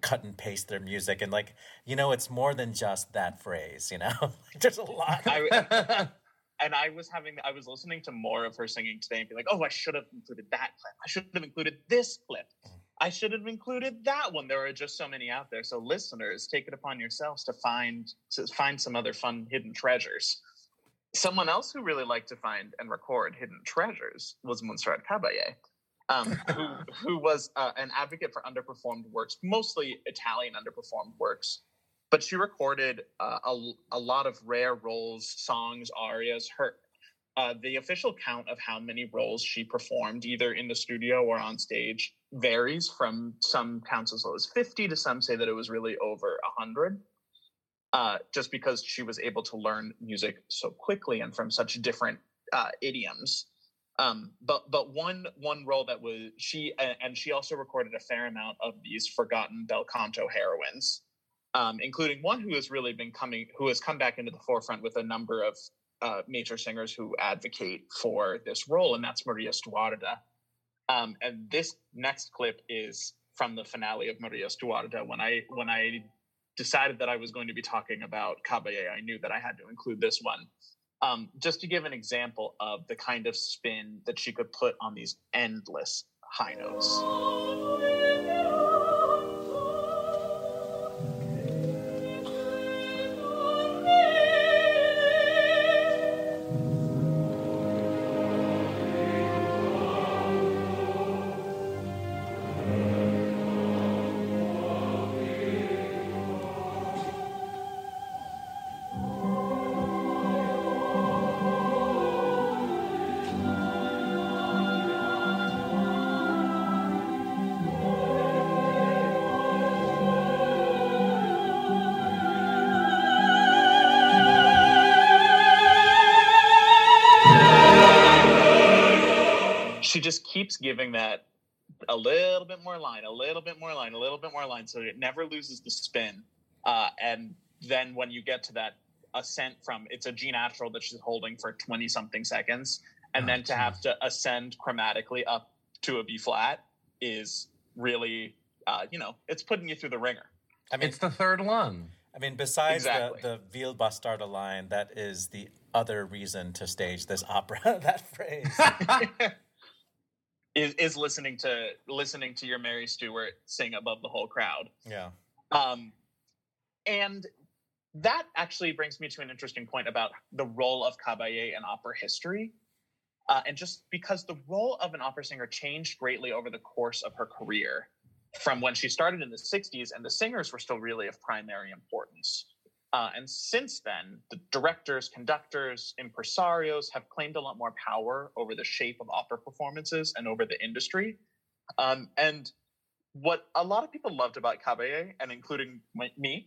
cut and paste their music, and like you know, it's more than just that phrase. You know, *laughs* there's a lot. I, *laughs* *laughs* and I was having, I was listening to more of her singing today and be like, oh, I should have included that clip. I should have included this clip. I should have included that one. There are just so many out there. So listeners, take it upon yourselves to find to find some other fun hidden treasures. Someone else who really liked to find and record hidden treasures was Montserrat Caballé. um, who *laughs* who was uh, an advocate for underperformed works, mostly Italian underperformed works. But she recorded uh, a, a lot of rare roles, songs, arias. Her uh, the official count of how many roles she performed, either in the studio or on stage, varies from some counts as low as 50 to some say that it was really over 100. Uh, just because she was able to learn music so quickly and from such different uh, idioms. Um, but but one one role that was she and she also recorded a fair amount of these forgotten bel canto heroines, um, including one who has really been coming who has come back into the forefront with a number of uh, major singers who advocate for this role, and that's Maria Stuarda. Um, and this next clip is from the finale of Maria Stuarda. When I when I decided that I was going to be talking about Caballé, I knew that I had to include this one. Um, just to give an example of the kind of spin that she could put on these endless high notes. Keeps giving that a little bit more line, a little bit more line, a little bit more line, so it never loses the spin. Uh, and then when you get to that ascent from it's a G natural that she's holding for 20 something seconds, and oh, then to geez. have to ascend chromatically up to a B flat is really, uh, you know, it's putting you through the ringer. I mean, it's the third one. I mean, besides exactly. the, the Vil Bastarda line, that is the other reason to stage this opera, *laughs* that phrase. *laughs* is, is listening to listening to your Mary Stuart sing above the whole crowd. Yeah. Um, and that actually brings me to an interesting point about the role of Caballé in opera history. Uh, and just because the role of an opera singer changed greatly over the course of her career from when she started in the 60s, and the singers were still really of primary importance. Uh, and since then, the directors, conductors, impresarios have claimed a lot more power over the shape of opera performances and over the industry. Um, and what a lot of people loved about Caballé, and including my, me,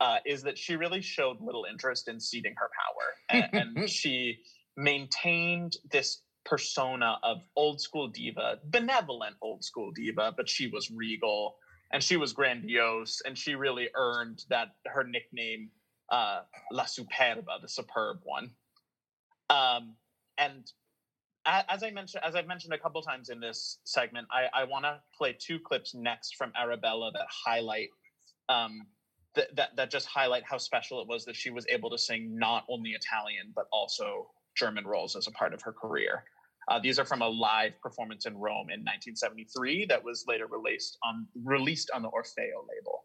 uh, is that she really showed little interest in ceding her power. And, *laughs* and she maintained this persona of old school diva, benevolent old school diva, but she was regal and she was grandiose and she really earned that her nickname uh, La Superba, the superb one. Um, and as I mentioned, as I've mentioned a couple times in this segment, I, I want to play two clips next from Arabella that highlight um, th- that that just highlight how special it was that she was able to sing not only Italian but also German roles as a part of her career. Uh, these are from a live performance in Rome in 1973 that was later released on released on the Orfeo label.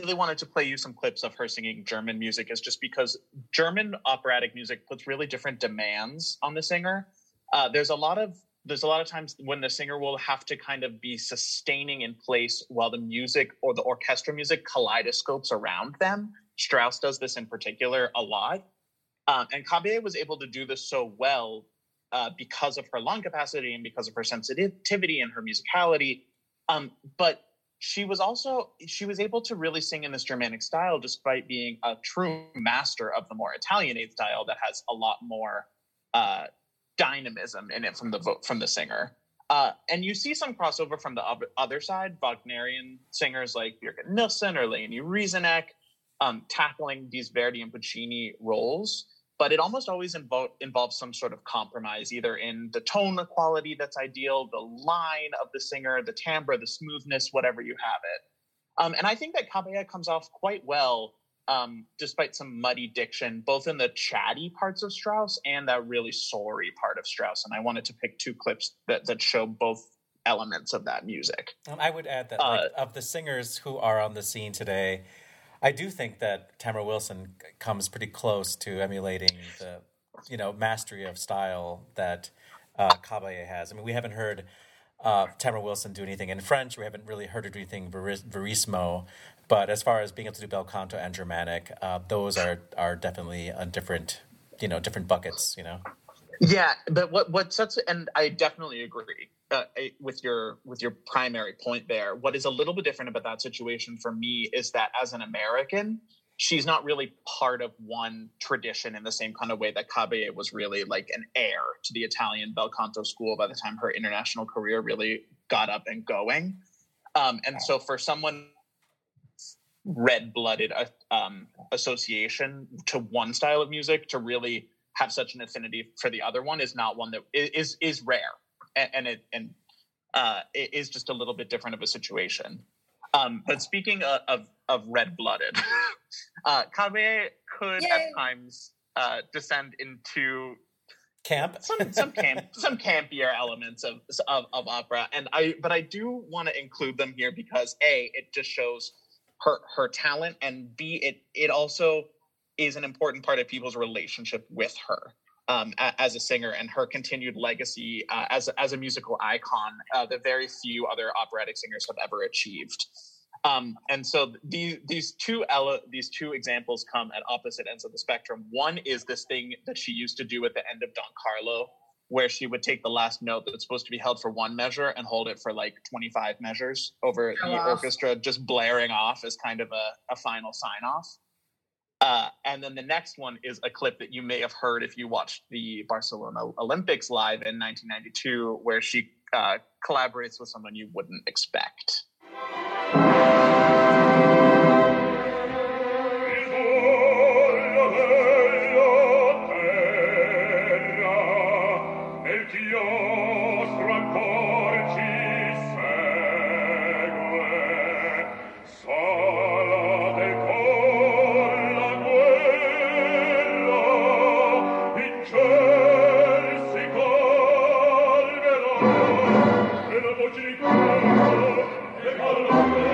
Really wanted to play you some clips of her singing German music is just because German operatic music puts really different demands on the singer. Uh, there's a lot of there's a lot of times when the singer will have to kind of be sustaining in place while the music or the orchestra music kaleidoscopes around them. Strauss does this in particular a lot. Um, and Caballé was able to do this so well uh, because of her lung capacity and because of her sensitivity and her musicality. Um, but she was also she was able to really sing in this Germanic style despite being a true master of the more Italianate style that has a lot more uh, dynamism in it from the from the singer. Uh, and you see some crossover from the other side, Wagnerian singers like Birgit Nilsson or Leonie Rysanek, um, tackling these Verdi and Puccini roles. But it almost always invo- involves some sort of compromise, either in the tone the quality that's ideal, the line of the singer, the timbre, the smoothness, whatever you have it. Um, and I think that Caballé comes off quite well um, despite some muddy diction, both in the chatty parts of Strauss and that really sorry part of Strauss. And I wanted to pick two clips that, that show both elements of that music. And I would add that, uh, like, of the singers who are on the scene today, I do think that Tamara Wilson comes pretty close to emulating the, you know, mastery of style that uh, has. I mean, we haven't heard uh, Tamara Wilson do anything in French. We haven't really heard her do anything verismo. But as far as being able to do bel canto and Germanic, uh, those are are definitely on different, you know, different buckets. You know. Yeah, but what what sets and I definitely agree uh, with your with your primary point there. What is a little bit different about that situation for me is that as an American, she's not really part of one tradition in the same kind of way that Caballé was really like an heir to the Italian bel canto school by the time her international career really got up and going. Um, and so for someone red-blooded uh, um, association to one style of music to really have such an affinity for the other one is not one that is is rare and, and it and uh, it is just a little bit different of a situation. Um, but speaking of of, of red-blooded, *laughs* uh, Caballé could Yay. at times uh, descend into camp some some *laughs* camp some campier elements of, of of opera and i but i do want to include them here because a it just shows her her talent and b it it also is an important part of people's relationship with her um, a, as a singer and her continued legacy uh, as as a musical icon uh, that very few other operatic singers have ever achieved. Um, and so these these two ele- these two examples come at opposite ends of the spectrum. One is this thing that she used to do at the end of Don Carlo, where she would take the last note that's supposed to be held for one measure and hold it for like 25 measures over the off. orchestra, just blaring off as kind of a, a final sign off. Uh, and then the next one is a clip that you may have heard if you watched the Barcelona Olympics live in 1992, where she uh, collaborates with someone you wouldn't expect. genitor, e parlo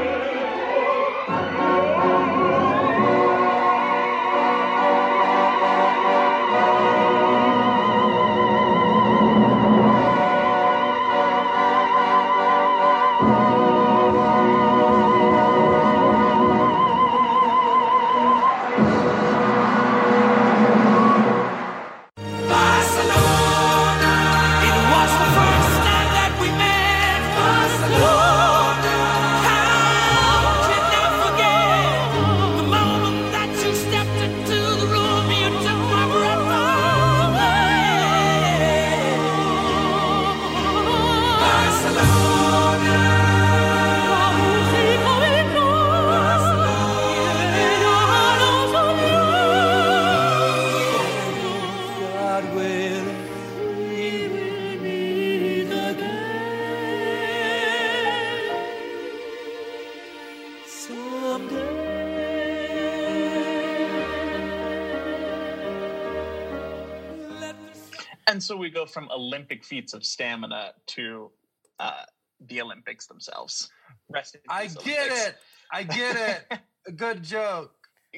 so we go from Olympic feats of stamina to uh, the Olympics themselves. I get it. I get it. *laughs* Good joke.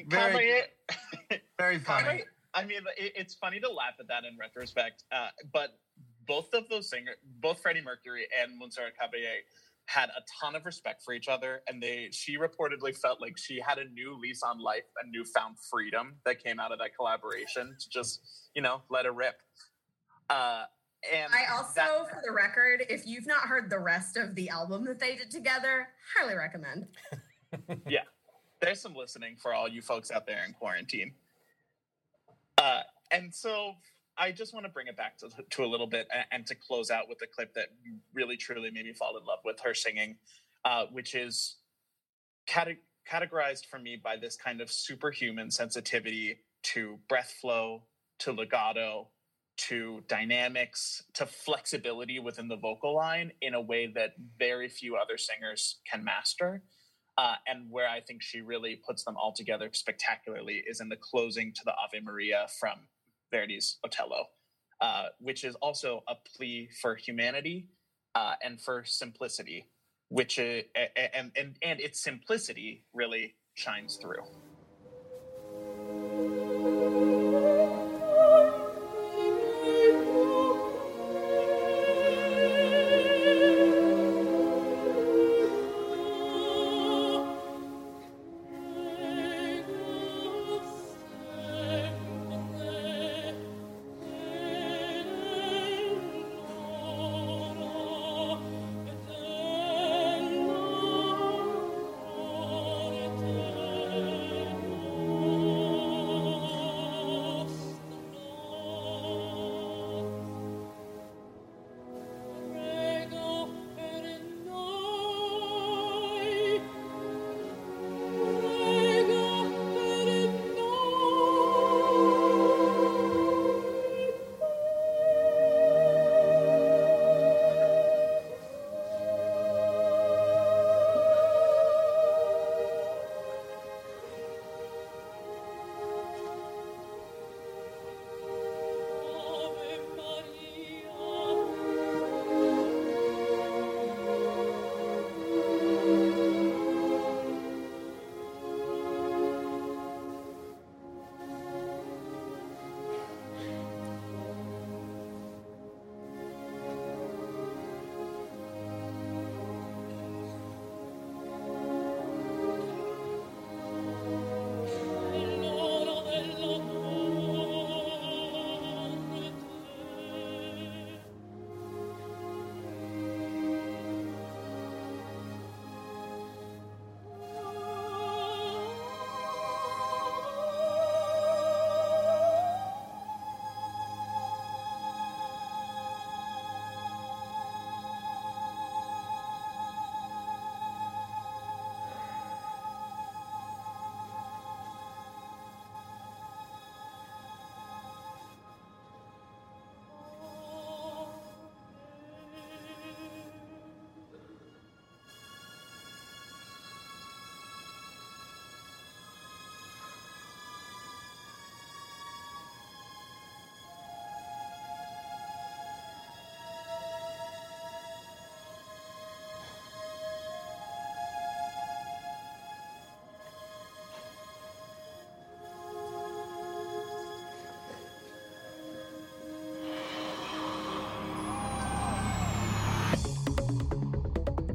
Very, *laughs* very funny. I mean, it, it's funny to laugh at that in retrospect, uh, but both of those singers, both Freddie Mercury and Montserrat Caballé, had a ton of respect for each other, and they she reportedly felt like she had a new lease on life, a newfound freedom that came out of that collaboration to just you know let it rip. Uh, and I also, that, for the record, if you've not heard the rest of the album that they did together, highly recommend. *laughs* yeah, there's some listening for all you folks out there in quarantine. Uh, and so I just want to bring it back to, to a little bit and, and, to close out with a clip that really truly made me fall in love with her singing, uh, which is cate- categorized for me by this kind of superhuman sensitivity to breath flow, to legato, to dynamics, to flexibility within the vocal line in a way that very few other singers can master. Uh, and where I think she really puts them all together spectacularly is in the closing to the Ave Maria from Verdi's Otello, uh, which is also a plea for humanity uh, and for simplicity, which uh, and, and and its simplicity really shines through.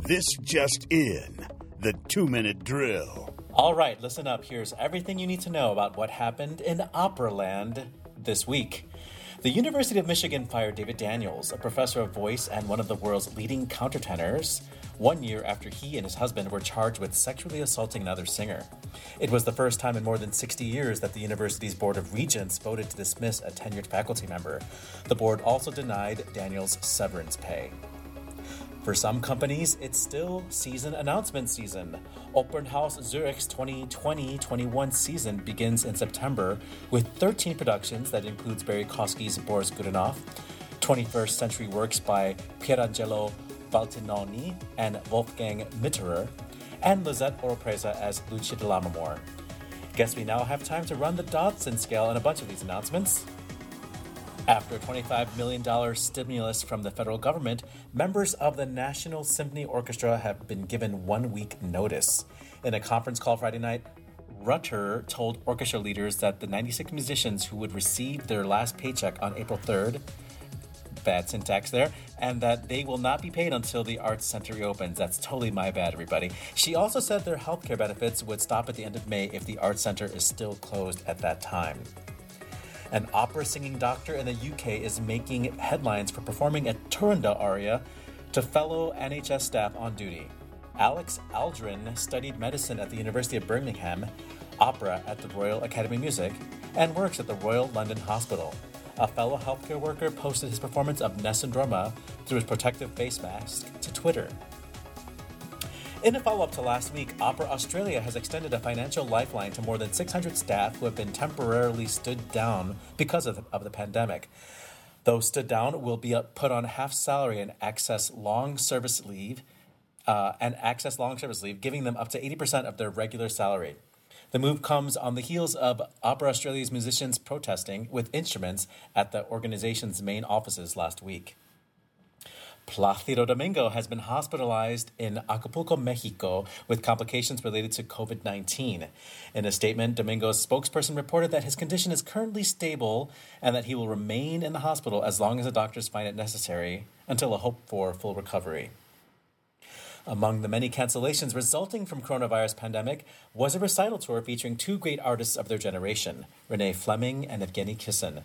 This just in the two minute drill. All right, listen up. Here's everything you need to know about what happened in Operaland this week. The University of Michigan fired David Daniels, a professor of voice and one of the world's leading countertenors, one year after he and his husband were charged with sexually assaulting another singer. It was the first time in more than 60 years that the university's Board of Regents voted to dismiss a tenured faculty member. The board also denied Daniels severance pay. For some companies, it's still season announcement season. Opernhaus Zurich's 2020-21 season begins in September with 13 productions that includes Barrie Kosky's Boris Godunov, 21st Century Works by Pierangelo Valtinoni and Wolfgang Mitterer, and Lisette Oropesa as Lucia de Lammermoor. Guess we now have time to run the Dodson scale on a bunch of these announcements. After a $25 million stimulus from the federal government, members of the National Symphony Orchestra have been given one week notice. In a conference call Friday night, Rutter told orchestra leaders that the 96 musicians who would receive their last paycheck on April 3rd, bad syntax there, and that they will not be paid until the Arts Center reopens. That's totally my bad, everybody. She also said their healthcare benefits would stop at the end of May if the Arts Center is still closed at that time. An opera singing doctor in the UK is making headlines for performing a Turandot aria to fellow NHS staff on duty. Alex Aldrin studied medicine at the University of Birmingham, opera at the Royal Academy of Music, and works at the Royal London Hospital. A fellow healthcare worker posted his performance of Nessun Dorma through his protective face mask to Twitter. In a follow up to last week, Opera Australia has extended a financial lifeline to more than 600 staff who have been temporarily stood down because of the, of the pandemic. Those stood down will be put on half salary and access long service leave, uh, and access long service leave, giving them up to 80% of their regular salary. The move comes on the heels of Opera Australia's musicians protesting with instruments at the organization's main offices last week. Placido Domingo has been hospitalized in Acapulco, Mexico, with complications related to COVID 19. In a statement, Domingo's spokesperson reported that his condition is currently stable and that he will remain in the hospital as long as the doctors find it necessary until a hope for full recovery. Among the many cancellations resulting from coronavirus pandemic was a recital tour featuring two great artists of their generation, Renee Fleming and Evgeny Kissin.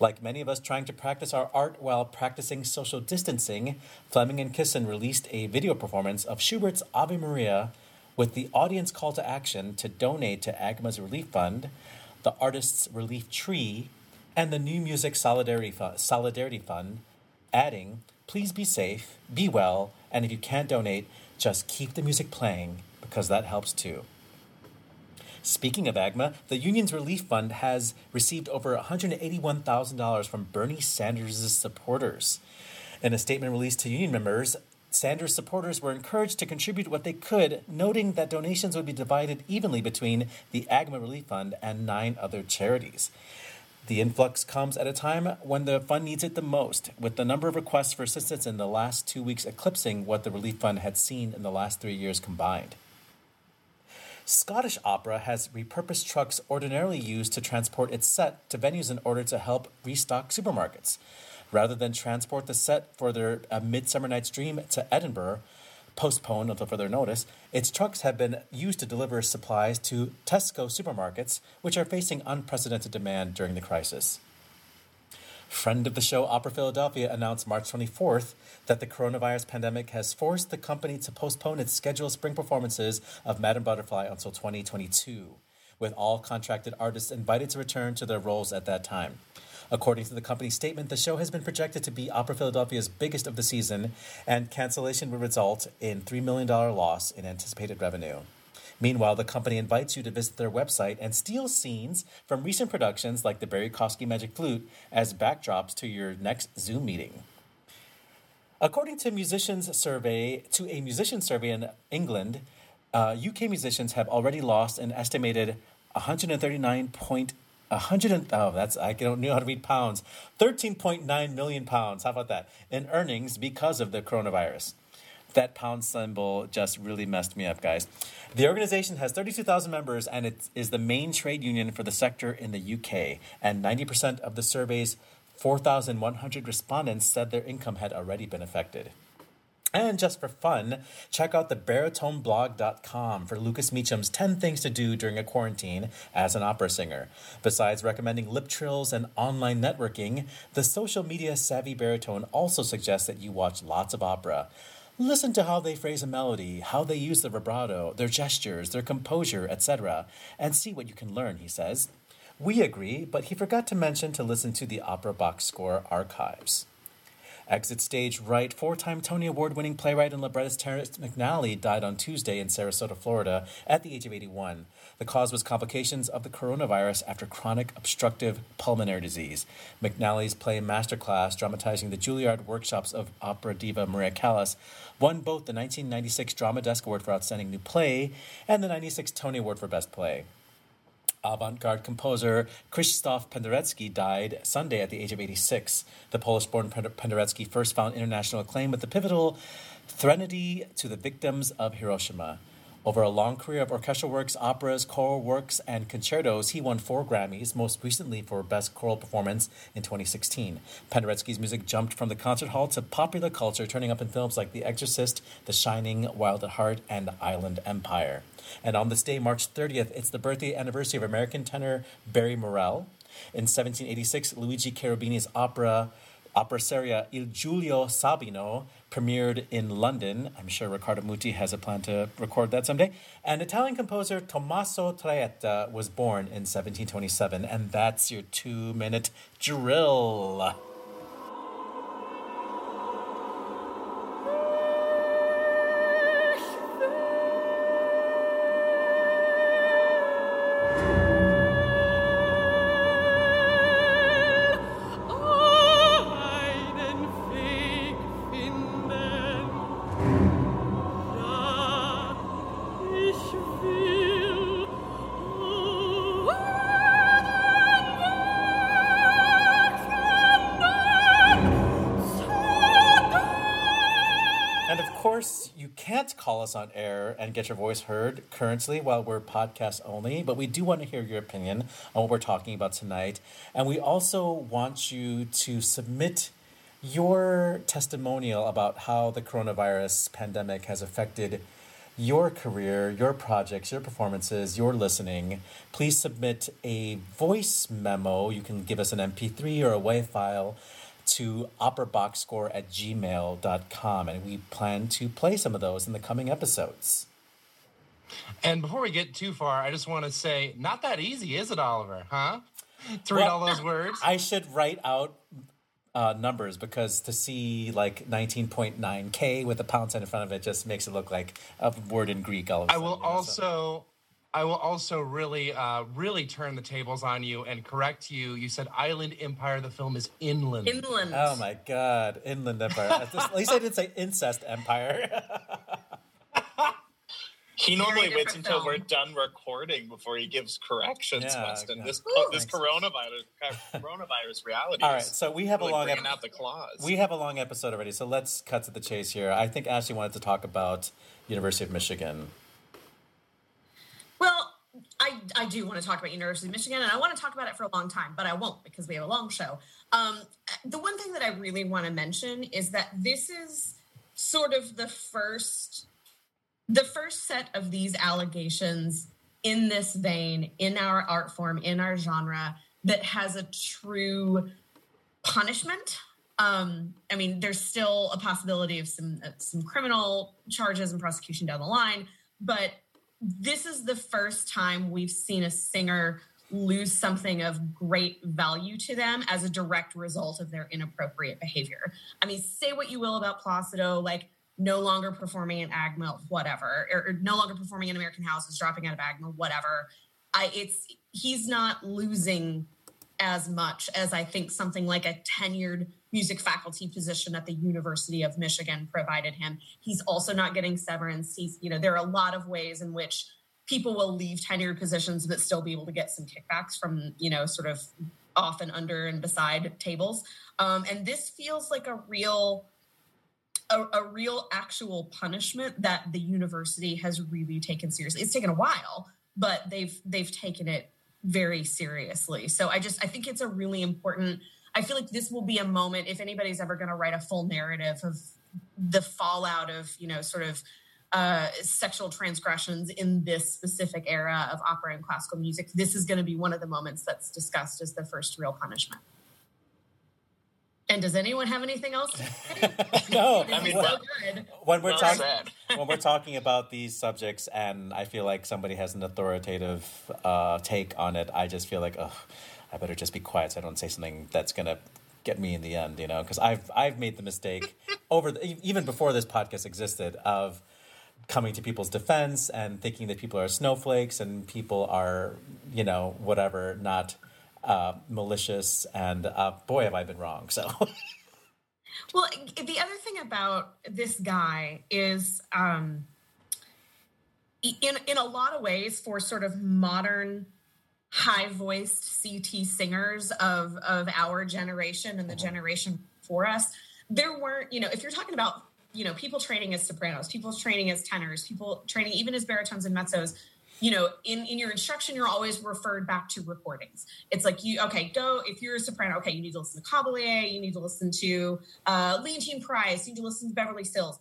Like many of us trying to practice our art while practicing social distancing, Fleming and Kissin released a video performance of Schubert's Ave Maria with the audience call to action to donate to AGMA's Relief Fund, the Artists Relief Tree, and the New Music Solidarity Solidarity Fund adding, Please be safe, be well, and if you can't donate, just keep the music playing because that helps too. Speaking of AGMA, the union's relief fund has received over $181,000 from Bernie Sanders' supporters. In a statement released to union members, Sanders supporters were encouraged to contribute what they could, noting that donations would be divided evenly between the AGMA Relief Fund and nine other charities. The influx comes at a time when the fund needs it the most, with the number of requests for assistance in the last two weeks eclipsing what the relief fund had seen in the last three years combined. Scottish Opera has repurposed trucks ordinarily used to transport its set to venues in order to help restock supermarkets. Rather than transport the set for their uh, Midsummer Night's Dream to Edinburgh, postponed until further notice, its trucks have been used to deliver supplies to Tesco supermarkets, which are facing unprecedented demand during the crisis. Friend of the show, Opera Philadelphia, announced March 24th that the coronavirus pandemic has forced the company to postpone its scheduled spring performances of Madame Butterfly until 2022, with all contracted artists invited to return to their roles at that time. According to the company's statement, the show has been projected to be Opera Philadelphia's biggest of the season, and cancellation would result in $3 million loss in anticipated revenue. Meanwhile, the company invites you to visit their website and steal scenes from recent productions like the Barrie Kosky Magic Flute as backdrops to your next Zoom meeting. According to musicians survey to a musician survey in England, uh, UK musicians have already lost an estimated 139 point 100 oh that's I don't know how to read pounds 13.9 million pounds. How about that? In earnings because of the coronavirus that pound symbol just really messed me up guys the organization has 32,000 members and it is the main trade union for the sector in the UK and 90% of the survey's 4,100 respondents said their income had already been affected and just for fun, check out the baritoneblog.com for Lucas Meachem's 10 things to do during a quarantine as an opera singer. Besides recommending lip trills and online networking, the social media savvy baritone also suggests that you watch lots of opera. Listen to how they phrase a melody, how they use the vibrato, their gestures, their composure, etc., and see what you can learn, he says. We agree, but he forgot to mention to listen to the Opera Box Score archives. Exit stage right, four time Tony Award winning playwright and librettist Terrence McNally died on Tuesday in Sarasota, Florida, at the age of 81. The cause was complications of the coronavirus after chronic obstructive pulmonary disease. McNally's play Masterclass, dramatizing the Juilliard workshops of opera diva Maria Callas, won both the 1996 Drama Desk Award for Outstanding New Play and the 96 Tony Award for Best Play. Avant garde composer Krzysztof Penderecki died Sunday at the age of 86. The Polish born Penderecki first found international acclaim with the pivotal Threnody to the Victims of Hiroshima. Over a long career of orchestral works, operas, choral works, and concertos, he won four Grammys, most recently for Best Choral Performance in 2016. Penderecki's music jumped from the concert hall to popular culture, turning up in films like The Exorcist, The Shining, Wild at Heart, and Island Empire. And on this day, March 30th, it's the birthday anniversary of American tenor Barry Morell. In 1786, Luigi Cherubini's opera opera seria Il Giulio Sabino premiered in London. I'm sure Riccardo Muti has a plan to record that someday. And Italian composer Tommaso Traetta was born in 1727. And that's your two minute drill. Us on air and get your voice heard currently while we're podcast only, but we do want to hear your opinion on what we're talking about tonight. And we also want you to submit your testimonial about how the coronavirus pandemic has affected your career, your projects, your performances, your listening, please submit a voice memo. You can give us an MP3 or a WAV file to operaboxscore at gmail.com. And we plan to play some of those in the coming episodes. And before we get too far, I just want to say, not that easy, is it, Oliver? Huh? To read well, all those words? I should write out uh, numbers because to see like 19.9K with a pound sign in front of it just makes it look like a word in Greek all of a sudden. I will also. So I will also really, uh, really turn the tables on you and correct you. You said Island Empire. The film is Inland. Inland. Oh my God, Inland Empire. At least I didn't say Incest Empire. *laughs* he normally waits until film. we're done recording before he gives corrections, yeah, Weston. This Ooh, this coronavirus coronavirus reality. All right, so we have really a long ep- out the claws. We have a long episode already, so let's cut to the chase here. I think Ashley wanted to talk about University of Michigan. Well, I, I do want to talk about University of Michigan, and I want to talk about it for a long time, but I won't because we have a long show. Um, the one thing that I really want to mention is that this is sort of the first the first set of these allegations in this vein in our art form in our genre that has a true punishment um, I mean, there's still a possibility of some uh, some criminal charges and prosecution down the line, but this is the first time we've seen a singer lose something of great value to them as a direct result of their inappropriate behavior. I mean, say what you will about Placido, like no longer performing in AGMA, whatever, or, or no longer performing in American Houses, dropping out of AGMA, whatever. I, it's he's not losing as much as I think something like a tenured music faculty position at the University of Michigan provided him. He's also not getting severance. He's, you know, there are a lot of ways in which people will leave tenured positions but still be able to get some kickbacks from, you know, sort of off and under and beside tables. Um, and this feels like a real a, a, real actual punishment that the university has really taken seriously. It's taken a while, but they've they've taken it very seriously. So I just I think it's a really important I feel like this will be a moment if anybody's ever going to write a full narrative of the fallout of, you know, sort of uh, sexual transgressions in this specific era of opera and classical music. This is going to be one of the moments that's discussed as the first real punishment. And does anyone have anything else? *laughs* *laughs* no, I mean, so when we're talking *laughs* when we're talking about these subjects, and I feel like somebody has an authoritative uh, take on it, I just feel like, ugh, I better just be quiet so I don't say something that's gonna get me in the end, you know, because I've I've made the mistake over the, even before this podcast existed of coming to people's defense and thinking that people are snowflakes and people are you know whatever not uh, malicious and uh, boy have I been wrong so. *laughs* well, the other thing about this guy is. Um, in in a lot of ways for sort of modern high voiced CT singers of of our generation and the mm-hmm. generation for us, there weren't, you know, if you're talking about you know people training as sopranos, people training as tenors, people training even as baritones and mezzos. You know, in in your instruction, you're always referred back to recordings. It's like you okay, go if you're a soprano. Okay, you need to listen to Cavalier, you need to listen to uh, Leontyne Price, you need to listen to Beverly Sills.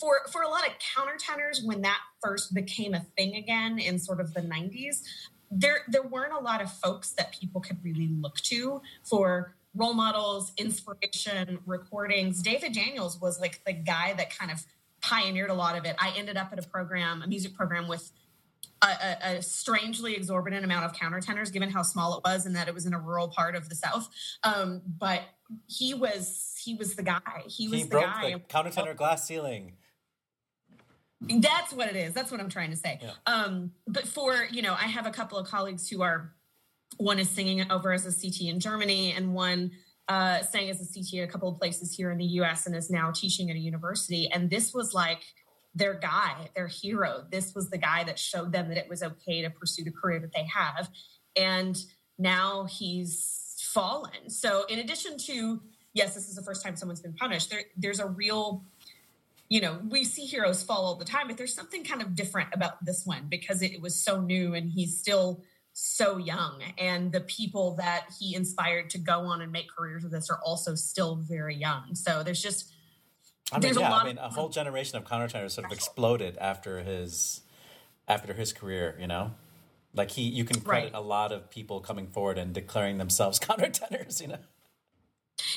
for for a lot of countertenors when that first became a thing again in sort of the 90s there there weren't a lot of folks that people could really look to for role models inspiration recordings david daniels was like the guy that kind of pioneered a lot of it i ended up at a program a music program with a, a, a, strangely exorbitant amount of countertenors given how small it was and that it was in a rural part of the south um, but he was he was the guy he was he the broke guy the countertenor glass ceiling that's what it is. That's what I'm trying to say. Yeah. Um, but for, you know, I have a couple of colleagues who are, one is singing over as a CT in Germany and one uh, sang as a CT a couple of places here in the US and is now teaching at a university. And this was like their guy, their hero. This was the guy that showed them that it was okay to pursue the career that they have. And now he's fallen. So in addition to, yes, this is the first time someone's been punished, there, there's a real you know, we see heroes fall all the time, but there's something kind of different about this one because it, was so new and he's still so young. And the people that he inspired to go on and make careers with this are also still very young. So there's just I mean, there's yeah, a lot I mean, a whole generation of counter countertenors sort of exploded after his after his career. You know, like he, you can credit Right. a lot of people coming forward and declaring themselves *laughs* countertenors. You know,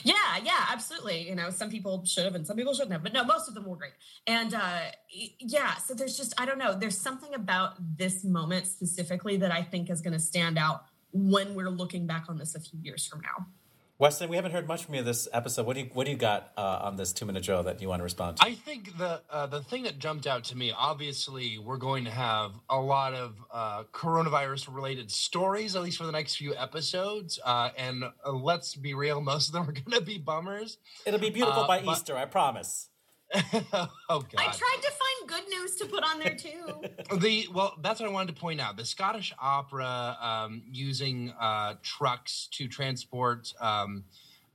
Yeah, yeah, absolutely. You know, some people should have and some people shouldn't have, but no, most of them were great. And uh, yeah, so there's just, I don't know, there's something about this moment specifically that I think is going to stand out when we're looking back on this a few years from now. Weston, we haven't heard much from you this episode. What do you what do you got uh, on this two minute drill that you want to respond to? I think the uh, the thing that jumped out to me, obviously, we're going to have a lot of uh, coronavirus related stories, at least for the next few episodes. Uh, and uh, let's be real, most of them are going to be bummers. It'll be beautiful Uh, by but- Easter, I promise. *laughs* oh God! I tried to find good news to put on there *laughs* too. the well that's what i wanted to point out the scottish opera um, using uh, trucks to transport um,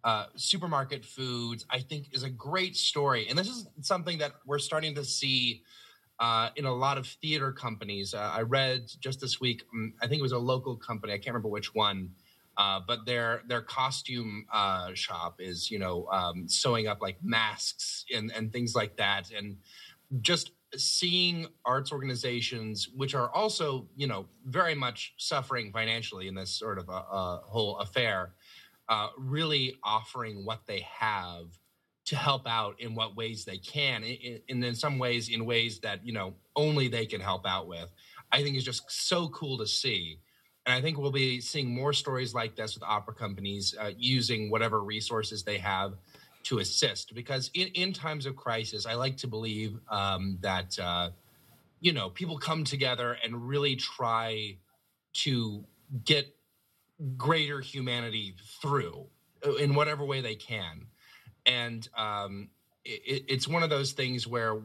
uh, supermarket foods i think is a great story and this is something that we're starting to see uh, in a lot of theater companies uh, i read just this week um, i think it was a local company i can't remember which one uh, but their their costume uh, shop is you know um, sewing up like masks and and things like that. And just seeing arts organizations which are also you know very much suffering financially in this sort of a, a whole affair uh, really offering what they have to help out in what ways they can and in some ways in ways that you know only they can help out with. I think is just so cool to see and I think we'll be seeing more stories like this with opera companies uh, using whatever resources they have to assist. Because in, in times of crisis, I like to believe um, that, uh, you know, people come together and really try to get greater humanity through uh, in whatever way they can. And um, it, it's one of those things where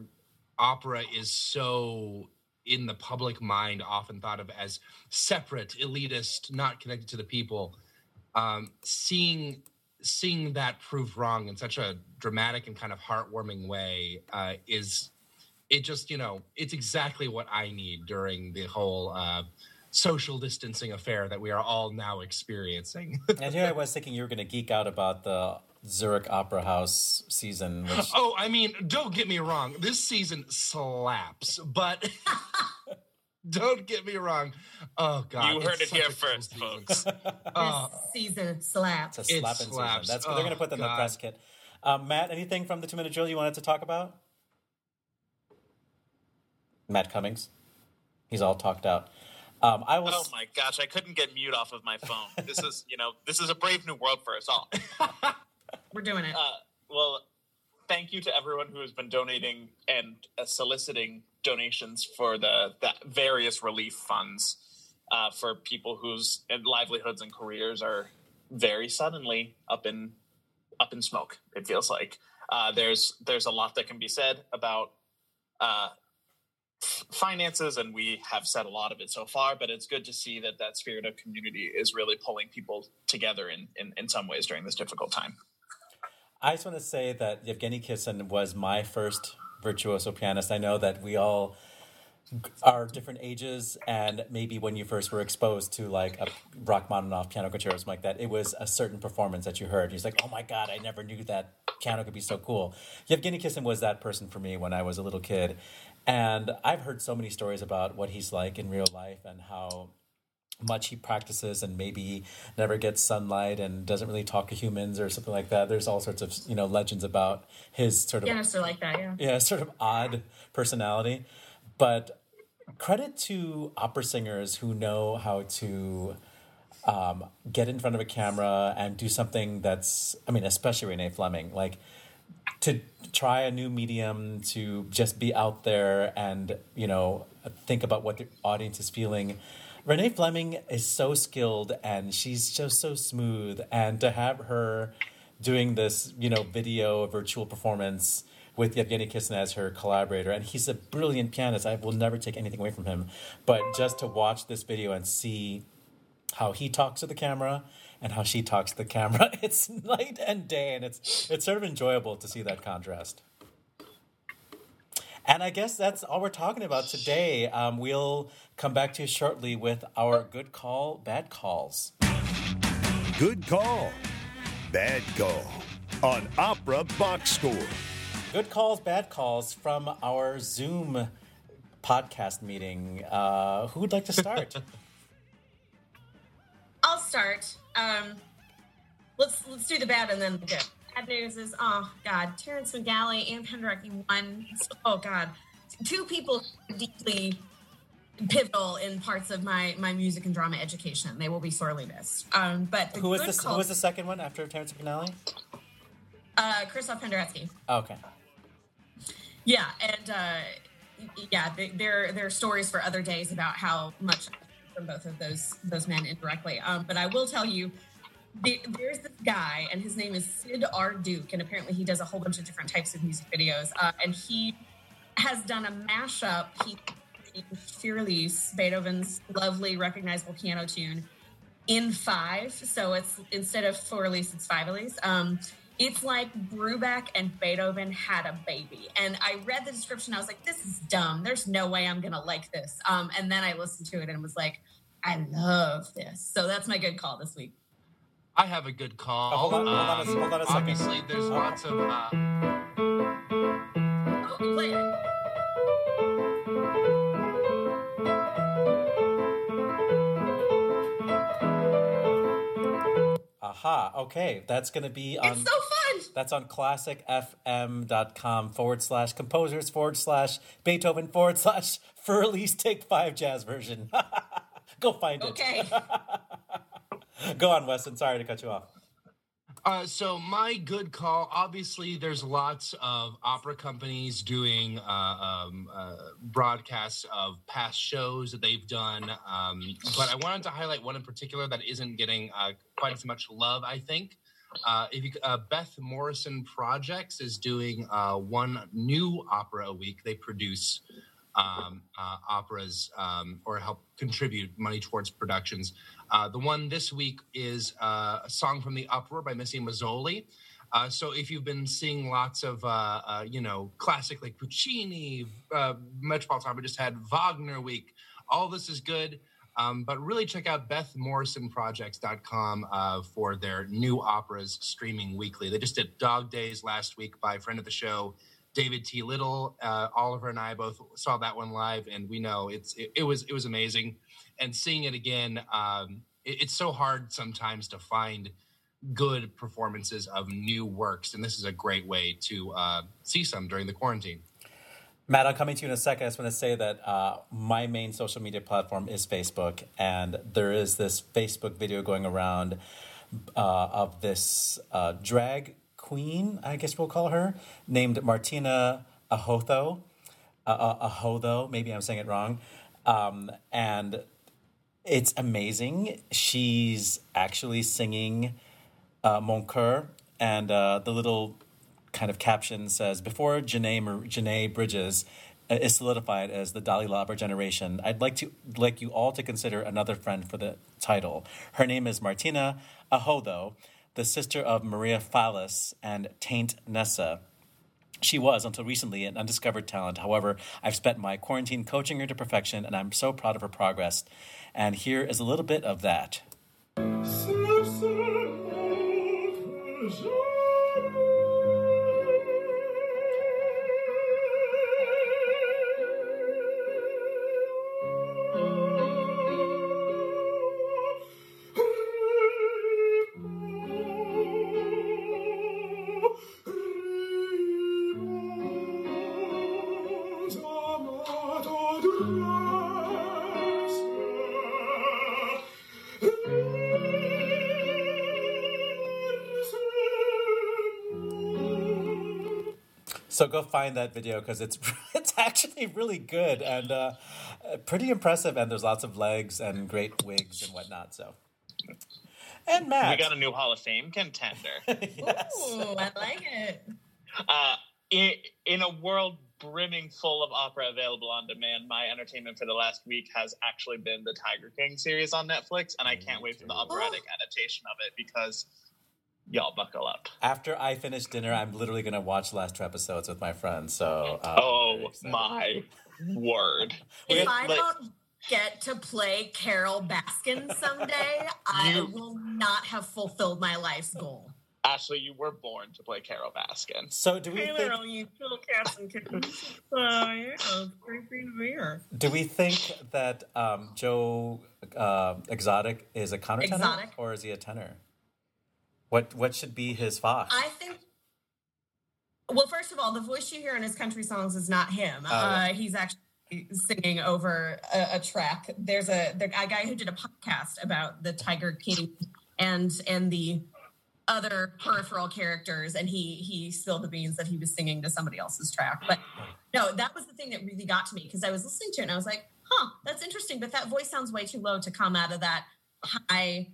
opera is so in the public mind often thought of as separate elitist not connected to the people. Um, seeing seeing that proved wrong in such a dramatic and kind of heartwarming way uh, is it just you know it's exactly what i need during the whole uh, social distancing affair that we are all now experiencing. *laughs* And here I was thinking you were going to geek out about the Zurich Opera House season, which *gasps* oh i mean don't get me wrong this season slaps but *laughs* don't get me wrong oh god You heard it here such cool first, season. folks. *laughs* Uh, this season slaps. it's a It slapping season. slaps. That's what they're going to Oh, put in the press kit. Um, Matt, anything from the two minute drill you wanted to talk about? Matt Cummings, he's all talked out. Um, I was. Oh my gosh, I couldn't get mute off of my phone. This is, you know, this is a brave new world for us all. *laughs* We're doing it. Uh, well, thank you to everyone who has been donating and uh, soliciting donations for the, the various relief funds uh, for people whose livelihoods and careers are very suddenly up in up in smoke. It feels like uh, there's there's a lot that can be said about uh, finances, and we have said a lot of it so far. But it's good to see that that spirit of community is really pulling people together in in, in some ways during this difficult time. I just want to say that Yevgeny Kissin was my first virtuoso pianist. I know that we all are different ages, and maybe when you first were exposed to like a Rachmaninoff piano concerto, something like that, it was a certain performance that you heard. He's like, "Oh my god, I never knew that piano could be so cool." Yevgeny Kissin was that person for me when I was a little kid, and I've heard so many stories about what he's like in real life and how much he practices and maybe never gets sunlight and doesn't really talk to humans or something like that. There's all sorts of you know legends about his sort of Pianists are like that, yeah. yeah sort of odd personality, but credit to opera singers who know how to um, get in front of a camera and do something that's I mean especially Renee Fleming like to try a new medium to just be out there and you know think about what the audience is feeling renee fleming is so skilled and she's just so smooth and to have her doing this you know video virtual performance with Yevgeny Kissin as her collaborator, and he's a brilliant pianist. I will never take anything away from him, but just to watch this video and see how he talks to the camera and how she talks to the camera. *laughs* It's night and day, and it's it's sort of enjoyable to see that contrast. And I guess that's all we're talking about today. Um, we'll come back to you shortly with our good call, bad calls. Good call, bad call on Opera Box Score. Good calls, bad calls from our Zoom podcast meeting. Uh, who would like to start? *laughs* I'll start. Um, let's let's do the bad and then the good. Bad news is, oh God, Terrence McGalley and Penderecki won. Oh God, two people deeply pivotal in parts of my my music and drama education. They will be sorely missed. Um, but who was the who was the second one after Terrence McNally? uh, Krzysztof Penderecki. Okay. Yeah, and uh, yeah, there there are stories for other days about how much from both of those those men indirectly. Um, but I will tell you, the, there's this guy, and his name is Sid R. Duke, and apparently he does a whole bunch of different types of music videos, uh, and he has done a mashup. He Für Elise, Beethoven's lovely, recognizable piano tune, in five. So it's instead of four Elise, it's five Elise. Um, it's like Brubeck and Beethoven had a baby. And I read the description. I was like, this is dumb. There's no way I'm going to like this. Um, and then I listened to it and was like, I love this. So that's my good call this week. I have a good call. Oh, hold on- hold on a- Um, hold on a second. Obviously, there's lots of. Uh, Oh, play it. Aha. Okay, that's going to be on. It's so fun. That's on classicfm.com forward slash composers forward slash Beethoven forward slash Für Elise Take Five Jazz version. *laughs* Go find it. Okay. *laughs* Go on, Weston. Sorry to cut you off. Uh, so my good call. Obviously, there's lots of opera companies doing uh, um, uh, broadcasts of past shows that they've done, um, but I wanted to highlight one in particular that isn't getting uh, quite as much love. I think. Uh, if you, uh, Beth Morrison Projects is doing one new opera a week. They produce um, operas um, or help contribute money towards productions. Uh, the one this week is uh, a song from the Uproar by Missy Mazzoli. Uh, so if you've been seeing lots of, uh, uh, you know, classic like Puccini, Metropolitan Opera just had Wagner Week, all this is good. Um, but really check out BethMorrisonProjects.com uh, for their new operas streaming weekly. They just did Dog Days last week by friend of the show, David T. Little. Uh, Oliver and I both saw that one live, and we know it's it, it was it was amazing. And seeing it again, um, it, it's so hard sometimes to find good performances of new works, and this is a great way to uh, see some during the quarantine. Matt, I'm coming to you in a second. I just want to say that uh, my main social media platform is Facebook, and there is this Facebook video going around uh, of this uh, drag queen, I guess we'll call her, named Martina Ahotho. Uh, uh, Ahotho, maybe I'm saying it wrong. Um, and it's amazing. She's actually singing uh, Mon Coeur, and uh, the little kind of caption says, "Before Janae, Mar- Janae Bridges uh, is solidified as the Dalai Lama generation, I'd like to like you all to consider another friend for the title. Her name is Martina Ahodho, the sister of Maria Fallis and Taint Nessa. She was, until recently, an undiscovered talent. However, I've spent my quarantine coaching her to perfection, and I'm so proud of her progress. And here is a little bit of that. So go find that video because it's *laughs* it's actually really good and uh, pretty impressive. And there's lots of legs and great wigs and whatnot. So, and Matt, We got a new Hall of Fame contender. *laughs* yes. Ooh, I like it. Uh, in, in a world brimming full of opera available on demand, my entertainment for the last week has actually been the Tiger King series on Netflix, and I can't wait for the operatic adaptation of it because y'all buckle up. After I finish dinner, I'm literally going to watch the last two episodes with my friends. So, uh, Oh my word! If We- I like- don't get to play Carole Baskin someday, *laughs* I You- will not have fulfilled my life's goal. Ashley, you were born to play Carole Baskin. So do we think? you little cats and kittens. Uh, yeah, it's creepy to be here. Do we think that um, Joe uh, Exotic is a countertenor Exotic? or is he a tenor? What what should be his Fach? I think. Well, first of all, the voice you hear in his country songs is not him. Oh, uh, he's actually singing over a, a track. There's a, the, a guy who did a podcast about the Tiger King and and the other peripheral characters, and he he spilled the beans that he was singing to somebody else's track. But no, that was the thing that really got to me because I was listening to it and I was like, "Huh, that's interesting," but that voice sounds way too low to come out of that high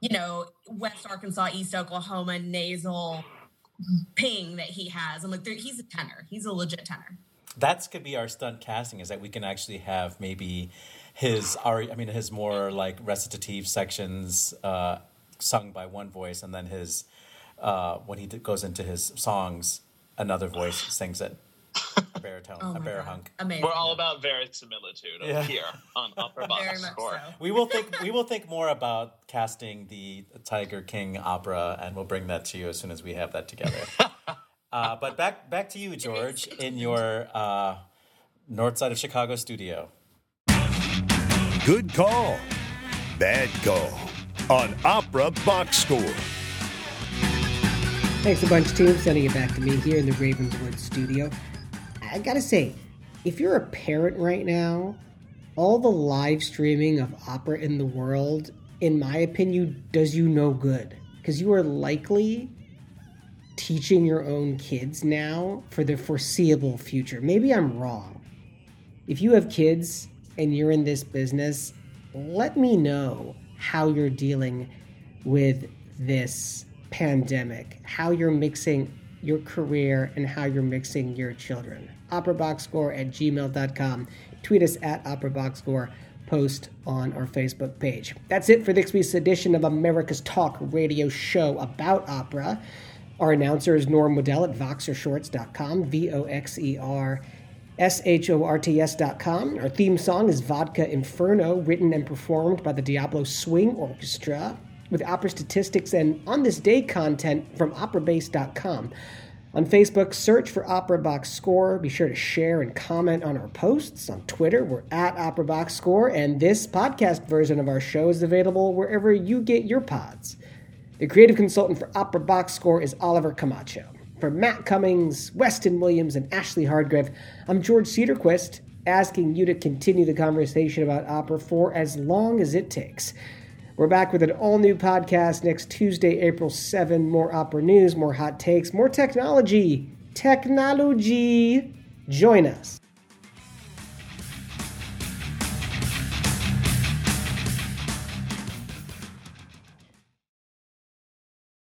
you know, West Arkansas, East Oklahoma nasal ping that he has. I'm like, there, he's a tenor. He's a legit tenor. That's could be our stunt casting is that we can actually have maybe his our I mean his more like recitative sections uh, sung by one voice and then his uh, when he goes into his songs another voice sings it a baritone Oh a my bar God. hunk. Amazing. We're all about verisimilitude Yeah. here on Opera Box Very much Score. so. We will think we will think more about casting the Tiger King opera, and we'll bring that to you as soon as we have that together. *laughs* uh, but back back to you, George, in your uh, north side of Chicago studio. Good call. Bad call. On Opera Box Score. Thanks a bunch, team. Sending it back to me here in the Ravenswood studio. I gotta say, if you're a parent right now, all the live streaming of opera in the world, in my opinion, does you no good. Because you are likely teaching your own kids now for the foreseeable future. Maybe I'm wrong. If you have kids and you're in this business, let me know how you're dealing with this pandemic, how you're mixing your career and how you're mixing your children. OperaBoxScore at gmail.com. Tweet us at OperaBoxScore. Post on our Facebook page. That's it for this week's edition of America's Talk radio show about opera. Our announcer is Norm Waddell at voxershorts.com, V O X E R S H O R T S.com. Our theme song is Vodka Inferno, written and performed by the Diablo Swing Orchestra, with opera statistics and on this day content from operabase.com. On Facebook, search for Opera Box Score. Be sure to share and comment on our posts. On Twitter, we're at Opera Box Score, and this podcast version of our show is available wherever you get your pods. The creative consultant for Opera Box Score is Oliver Camacho. For Matt Cummings, Weston Williams, and Ashley Hardgrave, I'm George Cederquist, asking you to continue the conversation about opera for as long as it takes. We're back with an all new podcast next Tuesday, April 7. More opera news, more hot takes, more technology. Technology. Join us.